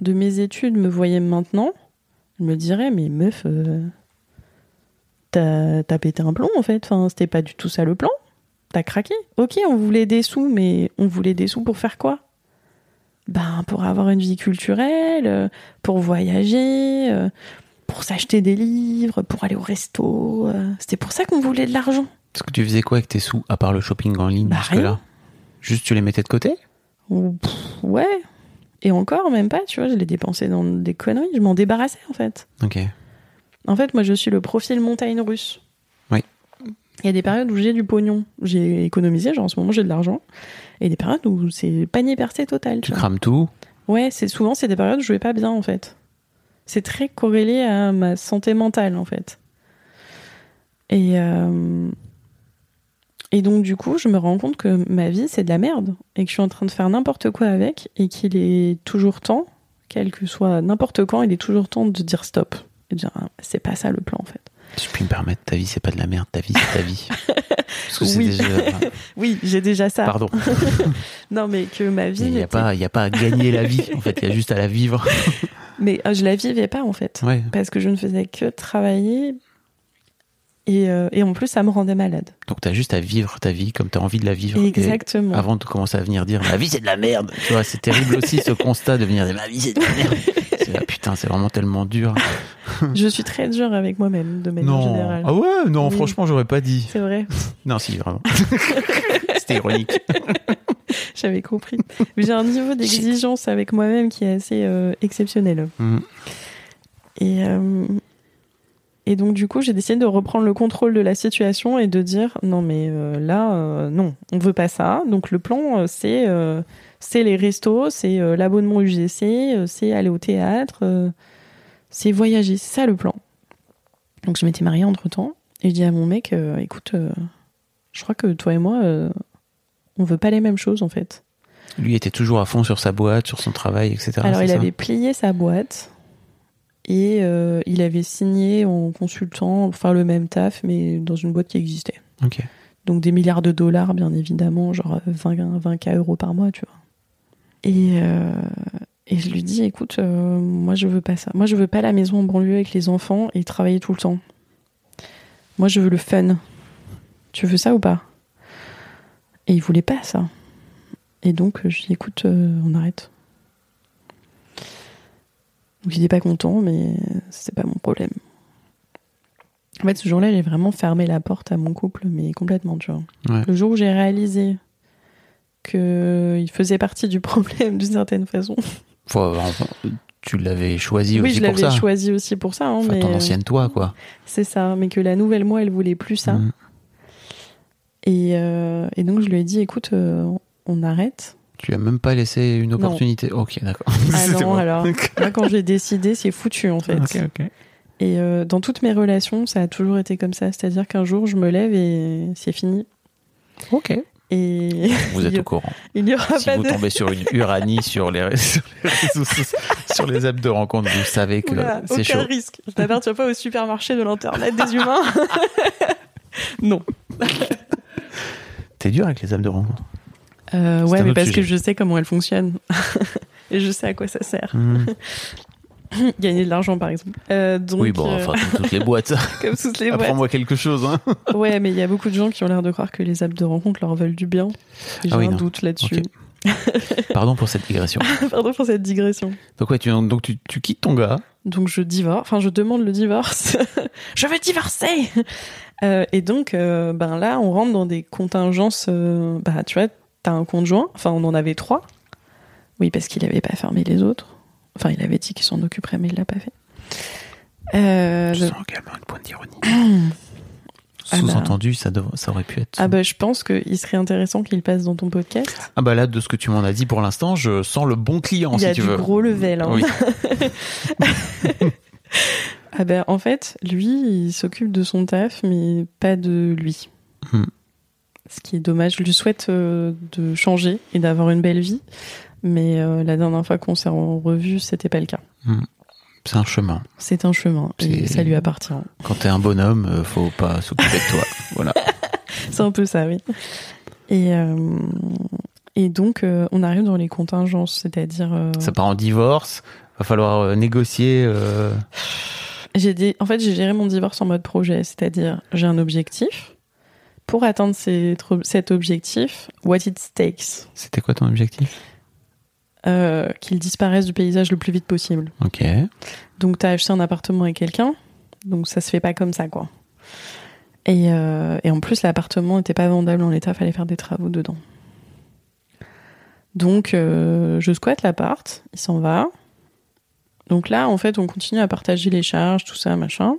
de mes études me voyait maintenant, je me dirais mais meuf, euh, t'as t'as pété un plomb en fait. Enfin, c'était pas du tout ça le plan. T'as craqué. Ok, on voulait des sous, mais on voulait des sous pour faire quoi? Ben pour avoir une vie culturelle, euh, pour voyager, euh, pour s'acheter des livres, pour aller au resto. C'était pour ça qu'on voulait de l'argent. Parce que tu faisais quoi avec tes sous, à part le shopping en ligne Bah, jusque-là? Juste tu les mettais de côté? Pff, ouais. Et encore, même pas, tu vois, je les dépensais dans des conneries. Je m'en débarrassais en fait. Ok. En fait, moi, je suis le profil montagne russe. Oui. Il y a des périodes où j'ai du pognon. J'ai économisé, genre en ce moment, j'ai de l'argent. Et des périodes où c'est panier percé total. Tu tu crames tout Ouais, c'est souvent, c'est des périodes où je vais pas bien, en fait. C'est très corrélé à ma santé mentale, en fait. Et, euh, et donc, du coup, je me rends compte que ma vie, c'est de la merde. Et que je suis en train de faire n'importe quoi avec. Et qu'il est toujours temps, quel que soit n'importe quand, il est toujours temps de dire stop. Et de dire, ah, c'est pas ça le plan, en fait. Si je puis me permettre, ta vie c'est pas de la merde, ta vie c'est ta vie. Oui. déjà... Oui, j'ai déjà ça. Pardon. Non, mais que ma vie. Il n'y a, pas- y a pas à gagner la vie, en fait, il y a juste à la vivre. Mais euh, je la vivais pas, en fait. Ouais. Parce que je ne faisais que travailler Et, euh, et en plus, ça me rendait malade. Donc t'as juste à vivre ta vie comme t'as envie de la vivre. Exactement. avant de commencer à venir dire ma vie c'est de la merde. Tu vois, c'est terrible aussi ce constat de venir dire ma vie c'est de la merde. C'est là, putain, c'est vraiment tellement dur. Je suis très dure avec moi-même, de manière non. générale. Ah ouais, non, Oui. franchement, j'aurais pas dit. C'est vrai, Non, si, vraiment. C'était ironique. j'avais compris. Mais j'ai un niveau d'exigence avec moi-même qui est assez euh, exceptionnel. Mhm. Et, euh, et donc, du coup, j'ai décidé de reprendre le contrôle de la situation et de dire non, mais euh, là, euh, non, on veut pas ça. Donc, le plan, euh, c'est c'est les restos, c'est l'abonnement UGC, c'est aller au théâtre, c'est voyager. C'est ça le plan. Donc, je m'étais mariée entre temps et je dis à mon mec écoute, je crois que toi et moi, on veut pas les mêmes choses en fait. Lui était toujours à fond sur sa boîte, sur son travail, etc. Alors, il ça? avait plié sa boîte et euh, il avait signé en consultant pour faire le même taf, mais dans une boîte qui existait. Donc, des milliards de dollars, bien évidemment, genre 20, 20K euros par mois, tu vois. Et, euh, et je lui dis écoute, euh, moi, je veux pas ça. Moi, je veux pas la maison en banlieue avec les enfants et travailler tout le temps. Moi, je veux le fun. Tu veux ça ou pas? Et il voulait pas ça. Et donc, je lui dis écoute, on arrête. Donc, il n'était pas content, mais c'était pas mon problème. En fait, ce jour-là, j'ai vraiment fermé la porte à mon couple, mais complètement, tu vois. Ouais. Le jour où j'ai réalisé qu'il faisait partie du problème d'une certaine façon. Faut- enfin, tu l'avais choisi oui, aussi je pour l'avais ça. choisi aussi pour ça. Enfin, mais ton euh, ancienne toi, quoi. C'est ça, mais que la nouvelle moi, elle voulait plus ça. Et, euh, et donc, je lui ai dit, écoute, euh, on arrête. Tu lui as même pas laissé une opportunité. Ok, d'accord. Ah non, bon. alors, moi, quand j'ai décidé, c'est foutu, en fait. Ok, ok. Et euh, dans toutes mes relations, ça a toujours été comme ça. C'est-à-dire qu'un jour, je me lève et c'est fini. Ok. Et Vous êtes au courant. il n'y aura Si pas vous de... tombez sur une Uranie sur les, sur les réseaux sociaux, sur les apps de rencontre, vous savez que c'est aucun chaud. risque. Je n'appartiens pas au supermarché de l'internet des humains. non. T'es dur avec les apps de rencontre. Euh, ouais, mais parce sujet. que je sais comment elles fonctionnent. Et je sais à quoi ça sert. Hmm. Gagner de l'argent, par exemple. Euh, donc, oui, bon, euh, enfin, comme toutes les boîtes. comme toutes les boîtes. Apprends-moi quelque chose. Hein. Ouais, mais il y a beaucoup de gens qui ont l'air de croire que les apps de rencontre leur veulent du bien. J'ai Ah oui, un non. doute là-dessus. Pardon pour cette digression. Pardon pour cette digression. Donc, ouais, tu, donc tu, tu quittes ton gars. Donc je divorce, enfin je demande le divorce. je veux divorcer. Euh, et donc euh, ben là on rentre dans des contingences. euh, bah tu vois, t'as un conjoint. Enfin on en avait trois. Oui parce qu'il avait pas fermé les autres. Enfin il avait dit qu'il s'en occuperait mais il l'a pas fait. Euh, Je le- sens également une pointe d'ironie. Ah bah. Sous-entendu, ça, dev- ça aurait pu être. Ah bah je pense qu'il serait intéressant qu'il passe dans ton podcast. Ah bah là, de ce que tu m'en as dit pour l'instant, je sens le bon client, il y si a tu du veux. gros level. Hein. Oui. Ah ben en fait, lui, il s'occupe de son taf, mais pas de lui. Hmm. Ce qui est dommage. Je lui souhaite euh, de changer et d'avoir une belle vie, mais euh, la dernière fois qu'on s'est en revue, c'était pas le cas. C'est un chemin. C'est un chemin et ça lui appartient. Quand t'es un bonhomme, euh, faut pas s'occuper de toi. Voilà. C'est un peu ça, oui. Et euh, et donc euh, on arrive dans les contingences, c'est-à-dire euh, Ça part en divorce. Va falloir négocier. j'ai des, en fait j'ai géré mon divorce en mode projet, c'est-à-dire j'ai un objectif. Pour atteindre cet cet objectif, what it takes, C'était quoi ton objectif? Euh, qu'il disparaisse du paysage le plus vite possible. Ok. Donc t'as acheté un appartement avec quelqu'un, donc ça se fait pas comme ça quoi. Et, euh, et en plus l'appartement n'était pas vendable en l'état, fallait faire des travaux dedans. Donc euh, je squatte l'appart, il s'en va. Donc là en fait on continue à partager les charges, tout ça machin.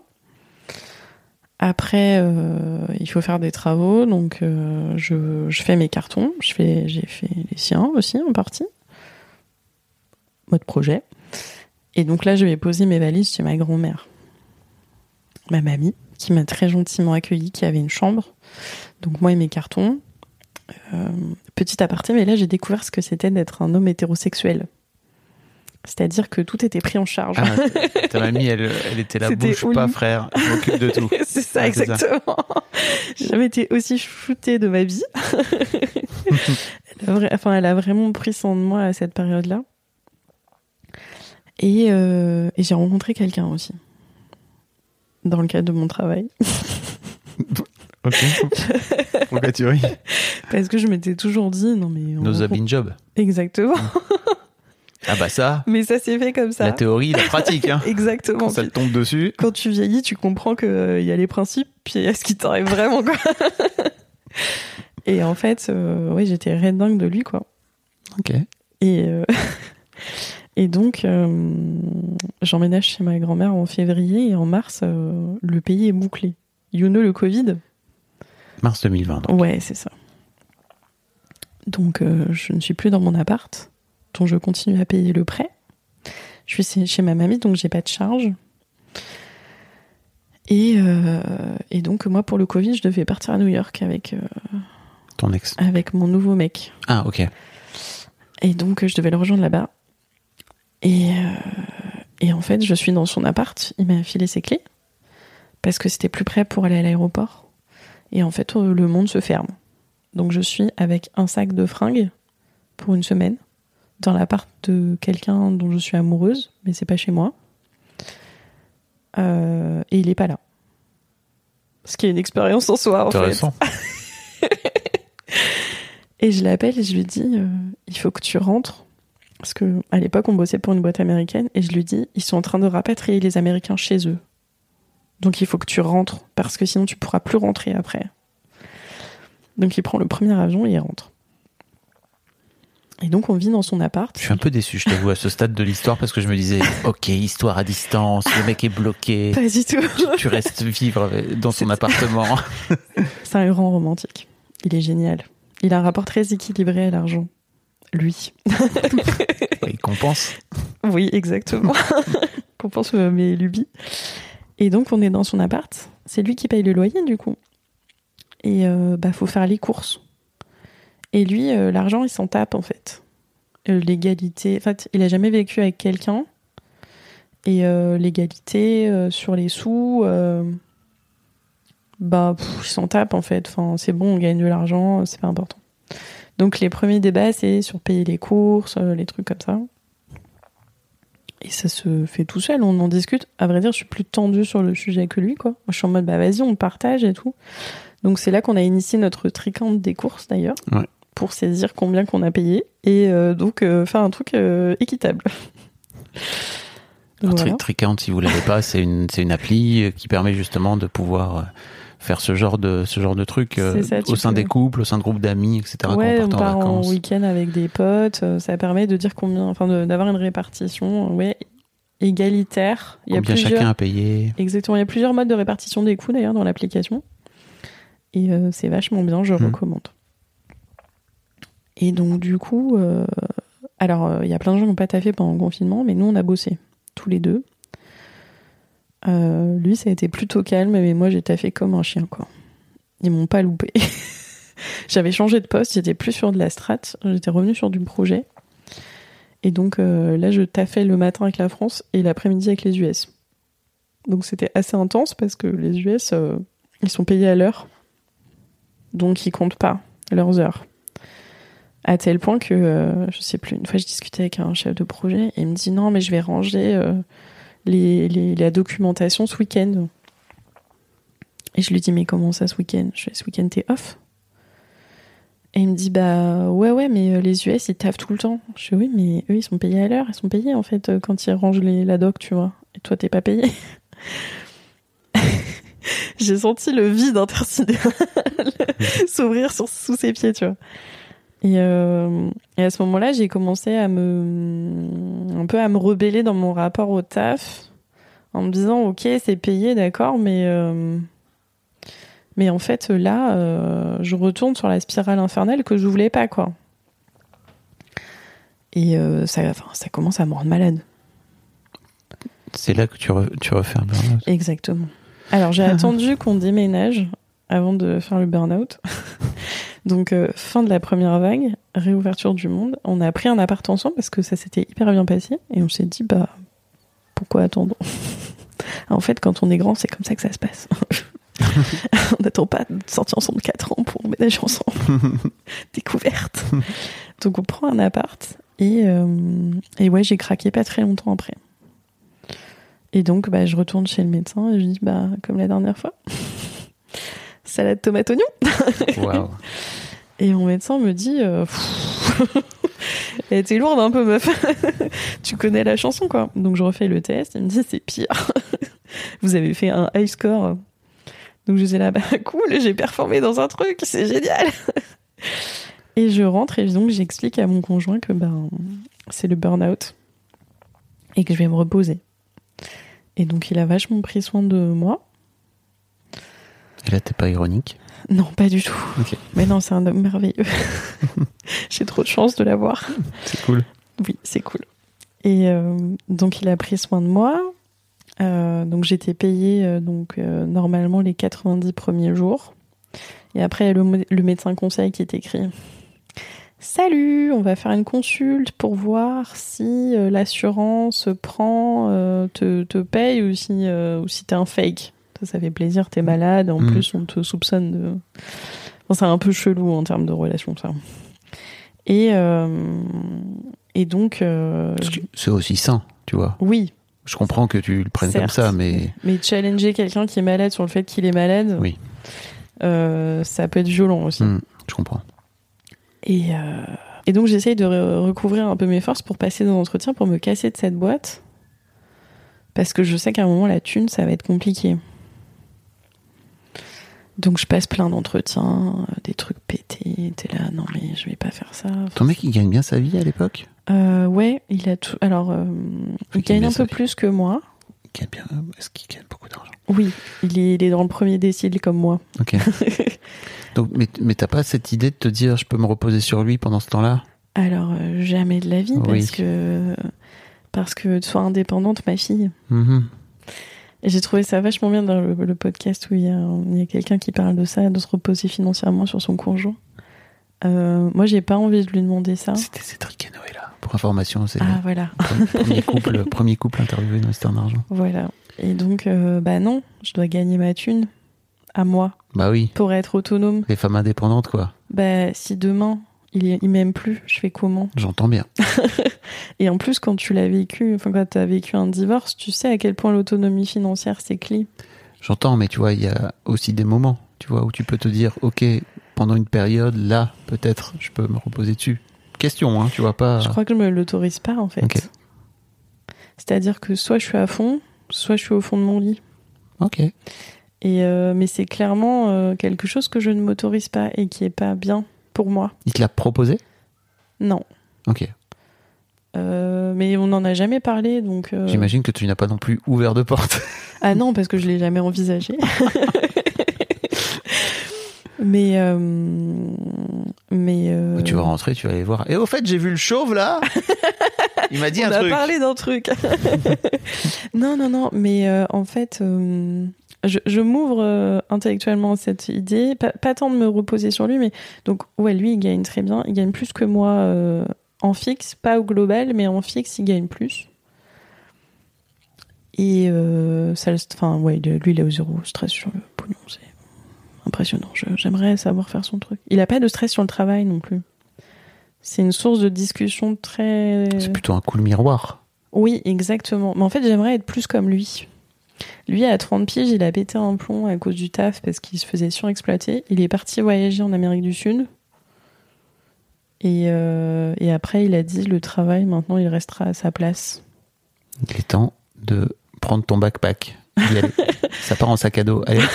Après euh, il faut faire des travaux, donc euh, je, fais mes cartons, je fais j'ai fait les siens aussi en partie. Mode projet. Et donc là, je vais poser mes valises chez ma grand-mère, ma mamie, qui m'a très gentiment accueilli, qui avait une chambre. Donc moi et mes cartons. Euh, petit aparté, mais là j'ai découvert ce que c'était d'être un homme hétérosexuel. C'est-à-dire que tout était pris en charge. Ah, ta mamie, elle, elle était là, C'était bouge pas, frère. Je m'occupe de tout. c'est ça, Ah, c'est ça. exactement. J'ai jamais été aussi shootée de ma vie. elle, a vra- enfin, elle a vraiment pris soin de moi à cette période-là. Et, euh, et j'ai rencontré quelqu'un aussi. Dans le cadre de mon travail. Ok. Pourquoi tu ris? Parce que je m'étais toujours dit, non mais. on- Nos in job. Exactement. Ah bah ça, Mais ça s'est fait comme ça. la théorie, la pratique. Hein. Exactement. Quand ça te tombe dessus. Quand tu vieillis, tu comprends qu'il y a les principes, puis il y a ce qui t'arrive vraiment, quoi. Et en fait, euh, ouais, j'étais red dingue de lui, quoi. Ok. Et, euh, et donc, euh, j'emménage chez ma grand-mère en février et en mars, euh, le pays est bouclé. You know le Covid? Mars 2020. donc. Ouais, c'est ça. Donc, euh, je ne suis plus dans mon appart, dont je continue à payer le prêt. Je suis chez ma mamie, donc j'ai pas de charge. Et, euh, et donc, moi, pour le Covid, je devais partir à New York avec, euh, Ton ex. avec mon nouveau mec. Ah, ok. Et donc, je devais le rejoindre là-bas. Et, euh, et en fait, je suis dans son appart. Il m'a filé ses clés parce que c'était plus près pour aller à l'aéroport. Et en fait, le monde se ferme. Donc, je suis avec un sac de fringues pour une semaine dans l'appart de quelqu'un dont je suis amoureuse, mais c'est pas chez moi. Euh, et il est pas là. Ce qui est une expérience en soi, en fait. Et je l'appelle et je lui dis euh, il faut que tu rentres. Parce que à l'époque, on bossait pour une boîte américaine et je lui dis ils sont en train de rapatrier les Américains chez eux. Donc il faut que tu rentres parce que sinon tu pourras plus rentrer après. Donc il prend le premier avion et il rentre. Et donc on vit dans son appart. Je suis un peu déçu, je t'avoue, à ce stade de l'histoire, parce que je me disais, ok, histoire à distance, le mec est bloqué, Pas du tout. tu, tu restes vivre dans son appartement. C'est un grand romantique. Il est génial. Il a un rapport très équilibré à l'argent. Lui. Il compense. Oui, exactement. Qu'on pense euh, mes lubies. Et donc, on est dans son appart. C'est lui qui paye le loyer, du coup. Et euh, bah, faut faire les courses. Et lui, euh, l'argent, il s'en tape, en fait. Euh, L'égalité. En fait, il a jamais vécu avec quelqu'un. Et euh, l'égalité sur les sous, bah, il s'en tape, en fait. Enfin, c'est bon, on gagne de l'argent, c'est pas important. Donc, les premiers débats, c'est sur payer les courses, les trucs comme ça. Et ça se fait tout seul, on en discute. À vrai dire, je suis plus tendue sur le sujet que lui, quoi. Je suis en mode, bah vas-y, on partage et tout. Donc c'est là qu'on a initié notre tricante des courses, d'ailleurs, Ouais. Pour saisir combien qu'on a payé et euh, donc euh, faire un truc euh, équitable. Voilà. Tri- Tricount, si vous l'avez pas, c'est une, une appli qui permet justement de pouvoir faire ce genre de, ce genre de truc ça, au sein peux- des couples, au sein de groupes d'amis, etc. Ouais, on on part part en week-end avec des potes. Ça permet de dire combien, enfin, d'avoir une répartition, ouais, égalitaire. Il y a Combien plusieurs, chacun a payé. exactement, il y a plusieurs modes de répartition des coûts d'ailleurs dans l'application. Et c'est vachement bien, je Mhm. recommande. Et donc du coup, euh, alors euh, il y a plein de gens qui n'ont pas taffé pendant le confinement, mais nous on a bossé tous les deux. Euh, lui, ça a été plutôt calme, mais moi j'ai taffé comme un chien, quoi. Ils m'ont pas loupé. J'avais changé de poste, j'étais plus sur de la strat, j'étais revenu sur du projet. Et donc là, je taffais le matin avec la France et l'après-midi avec les US. Donc c'était assez intense parce que les US, ils sont payés à l'heure. Donc ils comptent pas leurs heures. À tel point que, euh, je sais plus, une fois je discutais avec un chef de projet et il me dit non, mais je vais ranger euh, les, la documentation ce week-end. Et je lui dis mais comment ça ce week-end? Je fais ce week-end t'es off? Et il me dit bah ouais ouais mais euh, les US ils taffent tout le temps. Je fais oui mais eux ils sont payés à l'heure, ils sont payés en fait euh, quand ils rangent les, la doc tu vois. Et toi t'es pas payé. J'ai senti le vide intersidéral s'ouvrir sous ses pieds tu vois. Et, euh, et à ce moment-là, j'ai commencé à me un peu à me rebeller dans mon rapport au taf en me disant ok c'est payé d'accord mais euh, mais en fait là euh, je retourne sur la spirale infernale que je voulais pas quoi. Et ça enfin, ça commence à me rendre malade. C'est là que tu, re- tu refais un burn-out. exactement. Alors j'ai attendu qu'on déménage avant de faire le burn-out donc euh, fin de la première vague réouverture du monde on a pris un appart ensemble parce que ça s'était hyper bien passé et on s'est dit bah pourquoi attendre En fait, quand on est grand, c'est comme ça que ça se passe. on n'attend pas de sortir ensemble 4 ans pour emménager ensemble. Découverte. Donc on prend un appart et, euh, et ouais, j'ai craqué pas très longtemps après. Et donc bah, je retourne chez le médecin et je dis bah comme la dernière fois. Salade tomate oignon. Et mon médecin me dit, euh, elle était lourde un peu meuf. tu connais la chanson quoi. Donc je refais le test, il me dit c'est pire. Vous avez fait un high score. Donc je disais là, bah cool, j'ai performé dans un truc, c'est génial. et je rentre et donc j'explique à mon conjoint que ben c'est le burn-out et que je vais me reposer. Et donc il a vachement pris soin de moi. Et là, t'es pas ironique. Non, pas du tout. Mais non, c'est un homme merveilleux. J'ai trop de chance de l'avoir. C'est cool. Oui, c'est cool. Et euh, donc il a pris soin de moi. Euh, donc j'étais payée euh, donc normalement les 90 premiers jours. Et après il y a le, médecin conseil qui est écrit. Salut, on va faire une consulte pour voir si l'assurance prend, te, te paye ou si, ou si t'es un fake. Ça, ça fait plaisir, t'es malade, en Mm. plus on te soupçonne de... Enfin, c'est un peu chelou en termes de relation, ça. Et, euh, et donc... euh, C'est aussi sain, tu vois. oui, Je comprends que tu le prennes comme ça, mais mais challenger quelqu'un qui est malade sur le fait qu'il est malade, Oui. euh, ça peut être violent aussi. Hmm, je comprends. Et, et donc j'essaye de re- recouvrir un peu mes forces pour passer dans l'entretien, pour me casser de cette boîte. Parce que je sais qu'à un moment, la thune, ça va être compliqué. Donc je passe plein d'entretiens, euh, des trucs pétés. T'es là, non mais je vais pas faire ça. Ton mec, il gagne bien sa vie à l'époque? Euh, ouais, il a tout. Alors, euh, il gagne un peu vie. plus que moi. Il gagne bien. Est-ce qu'il gagne beaucoup d'argent? Oui, il est, il est dans le premier décile comme moi. Ok. Donc, mais, mais t'as pas cette idée de te dire, je peux me reposer sur lui pendant ce temps-là? Alors, euh, jamais de la vie, Oui. parce que parce que sois indépendante, ma fille. Mhm. Et j'ai trouvé ça vachement bien dans le, le podcast où il y a, quelqu'un qui parle de ça, de se reposer financièrement sur son conjoint. Euh, moi, j'ai pas envie de lui demander ça. C'était Cédric et Noëlla. Pour information, c'est Ah, voilà. le premier couple, premier couple interviewé dans Histoire d'argent. Voilà. Et donc, euh, bah non, je dois gagner ma thune à moi Bah oui, pour être autonome. les femmes indépendantes, quoi. Bah, si demain, il, il m'aime plus, je fais comment? J'entends bien. Et en plus, quand tu l'as vécu, enfin, quand tu as vécu un divorce, tu sais à quel point l'autonomie financière, c'est clé. J'entends, mais tu vois, il y a aussi des moments, tu vois, où tu peux te dire, ok, pendant une période, là, peut-être, je peux me reposer dessus. Question, hein, tu vois pas. Je crois que je me l'autorise pas, en fait. Ok. C'est-à-dire que soit je suis à fond, soit je suis au fond de mon lit. Ok. Et euh, mais c'est clairement euh, quelque chose que je ne m'autorise pas et qui est pas bien pour moi. Il te l'a proposé? Non. Ok. Euh, mais on n'en a jamais parlé, donc. euh, J'imagine que tu n'as pas non plus ouvert de porte. Ah non, parce que je l'ai jamais envisagé. mais euh, mais Tu vas rentrer, tu vas aller voir. Et au fait, j'ai vu le chauve là. Il m'a dit on un a truc. parlé d'un truc. non, non, non, mais en fait, je, je m'ouvre euh, intellectuellement à cette idée. Pas, pas tant de me reposer sur lui, mais donc, ouais, lui, il gagne très bien. Il gagne plus que moi euh, en fixe, pas au global, mais en fixe, il gagne plus. Et euh, ça, enfin, ouais, lui, il a au zéro stress sur le pognon. C'est impressionnant. J'aimerais savoir faire son truc. Il a pas de stress sur le travail non plus. C'est une source de discussion très. C'est plutôt un coup le miroir. Oui, exactement. Mais en fait, j'aimerais être plus comme lui. Lui, à 30 piges, il a pété un plomb à cause du taf parce qu'il se faisait surexploiter. Il est parti voyager en Amérique du Sud. Et, euh, et après, il a dit le travail, maintenant, il restera à sa place. Il est temps de prendre ton backpack. ça part en sac à dos. Allez.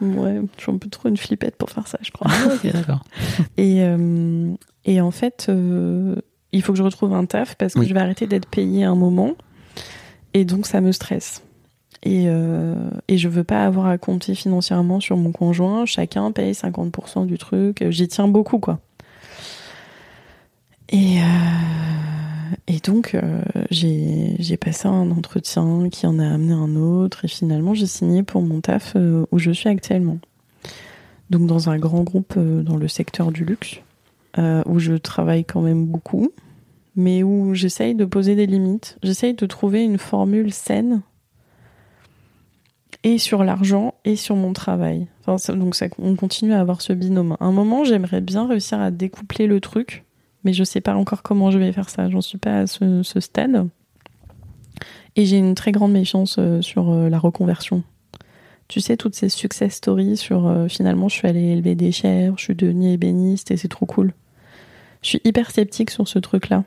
Ouais, je suis un peu trop une flippette pour faire ça, je crois. d'accord. Et, euh, et en fait, euh, il faut que je retrouve un taf parce que Oui. je vais arrêter d'être payée un moment. Et donc, ça me stresse. Et, euh, et je veux pas avoir à compter financièrement sur mon conjoint. Chacun paye 50% du truc. J'y tiens beaucoup, quoi. Et, euh, donc, euh, j'ai passé un entretien qui en a amené un autre. Et finalement, j'ai signé pour mon taf euh, où je suis actuellement. Donc, dans un grand groupe dans le secteur du luxe, où je travaille quand même beaucoup, mais où j'essaye de poser des limites. J'essaye de trouver une formule saine et sur l'argent et sur mon travail. Donc on continue à avoir ce binôme. À un moment, j'aimerais bien réussir à découpler le truc, mais je sais pas encore comment je vais faire ça. J'en suis pas à ce, stade. Et j'ai une très grande méfiance euh, sur euh, la reconversion. Tu sais, toutes ces success stories sur euh, finalement je suis allée élever des chèvres, je suis devenue ébéniste et c'est trop cool. Je suis hyper sceptique sur ce truc-là.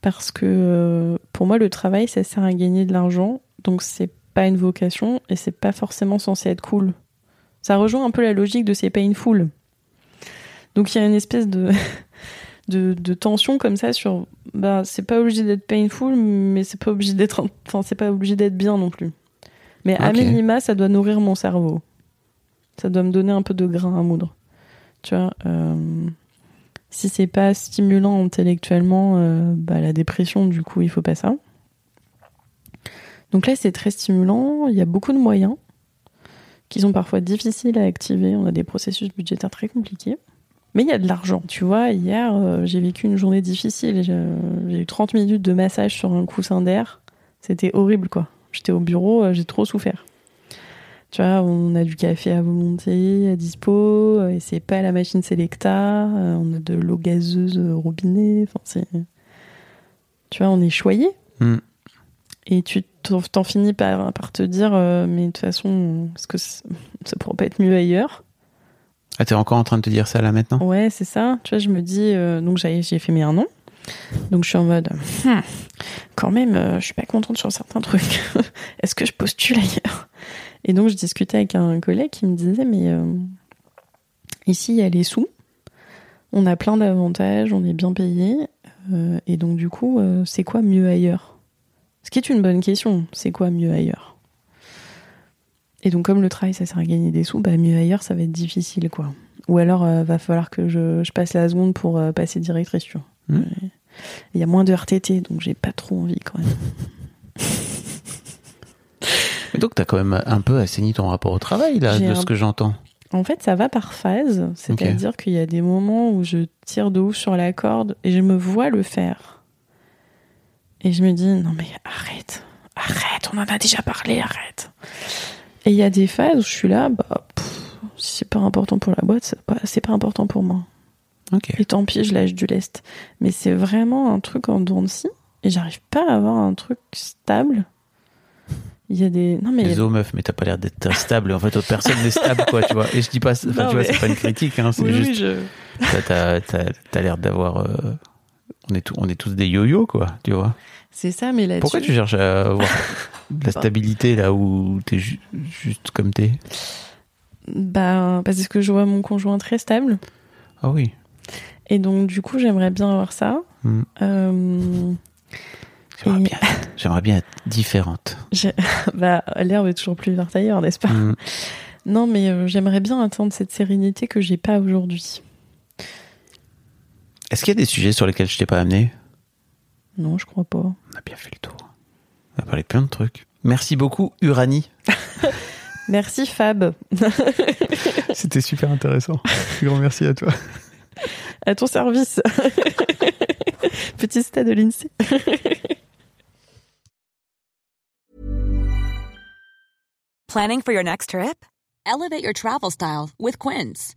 Parce que pour moi, le travail, ça sert à gagner de l'argent. Donc c'est pas une vocation et c'est pas forcément censé être cool. Ça rejoint un peu la logique de c'est painful. Donc il y a une espèce de, de, de tension comme ça sur bah c'est pas obligé d'être painful mais c'est pas obligé d'être enfin c'est pas obligé d'être bien non plus. Mais à minima ça doit nourrir mon cerveau. Ça doit me donner un peu de grain à moudre. Tu vois euh, si c'est pas stimulant intellectuellement euh, bah la dépression du coup il faut pas ça. Donc là c'est très stimulant, il y a beaucoup de moyens qui sont parfois difficiles à activer, on a des processus budgétaires très compliqués. Mais il y a de l'argent. Tu vois, hier, euh, j'ai vécu une journée difficile. J'ai j'ai eu 30 minutes de massage sur un coussin d'air. C'était horrible, quoi. J'étais au bureau, euh, j'ai trop souffert. Tu vois, on a du café à volonté, à dispo, euh, et c'est pas la machine Selecta. euh, On a de l'eau gazeuse euh, robinet. Enfin, c'est. Tu vois, on est choyé. Hmm. Et tu t'en finis par, par te dire, euh, mais de toute façon, est-ce que ça pourrait pas être mieux ailleurs Ah, t'es encore en train de te dire ça là maintenant? Ouais, c'est ça. Tu vois, je me dis, euh, donc j'ai fait mes un an. Donc je suis en mode, Hmm, quand même, euh, je suis pas contente sur certains trucs. Est-ce que je postule ailleurs? Et donc je discutais avec un collègue qui me disait, mais euh, ici il y a les sous, on a plein d'avantages, on est bien payé, et donc du coup, c'est quoi mieux ailleurs? Ce qui est une bonne question. C'est quoi mieux ailleurs? Et donc comme le travail ça sert à gagner des sous, bah mieux ailleurs ça va être difficile quoi. Ou alors, euh, va falloir que je, je passe la seconde pour euh, passer directrice, tu vois. Ouais. Il y a moins de RTT, donc j'ai pas trop envie quand même. Mais donc t'as quand même un peu assaini ton rapport au travail là, de un- ce que j'entends. En fait, ça va par phase. C'est-à-dire qu'il y a des moments où je tire de ouf sur la corde et je me vois le faire. Et je me dis, non mais arrête, arrête, on en a déjà parlé, arrête. Et il y a des phases où je suis là, bah, pff, si c'est pas important pour la boîte, c'est pas, important pour moi. Ok. Et tant pis, je lâche du lest. Mais c'est vraiment un truc en dents de scie. Et j'arrive pas à avoir un truc stable. Il y a des. Non, mais. y a- meuf, mais t'as pas l'air d'être stable. En fait, personne n'est stable, quoi, tu vois. Et je dis pas, enfin, tu vois, mais- c'est pas une critique, hein, c'est Oui, oui, juste, je- t'as, t'as, t'as, t'as l'air d'avoir, euh, on est tous, on est tous des yo-yo, quoi, tu vois. C'est ça, mais là Pourquoi tu cherches à avoir de la stabilité là où t'es ju- juste comme t'es? Bah, parce que je vois mon conjoint très stable. Ah oui. Et donc, du coup, j'aimerais bien avoir ça. Hmm. Euh, J'aimerais Et- bien, être- bien être différente. bah, l'herbe est toujours plus verte ailleurs, n'est-ce pas? Hmm. Non, mais euh, j'aimerais bien atteindre cette sérénité que j'ai pas aujourd'hui. Est-ce qu'il y a des sujets sur lesquels je t'ai pas amené? Non, je crois pas. On a bien fait le tour. On a parlé de plein de trucs. Merci beaucoup, Uranie. Merci Fab. C'était super intéressant. Grand merci à toi. À ton service. Petit stade de l'INSEE. Planning for your next trip? Elevate your travel style with Quince.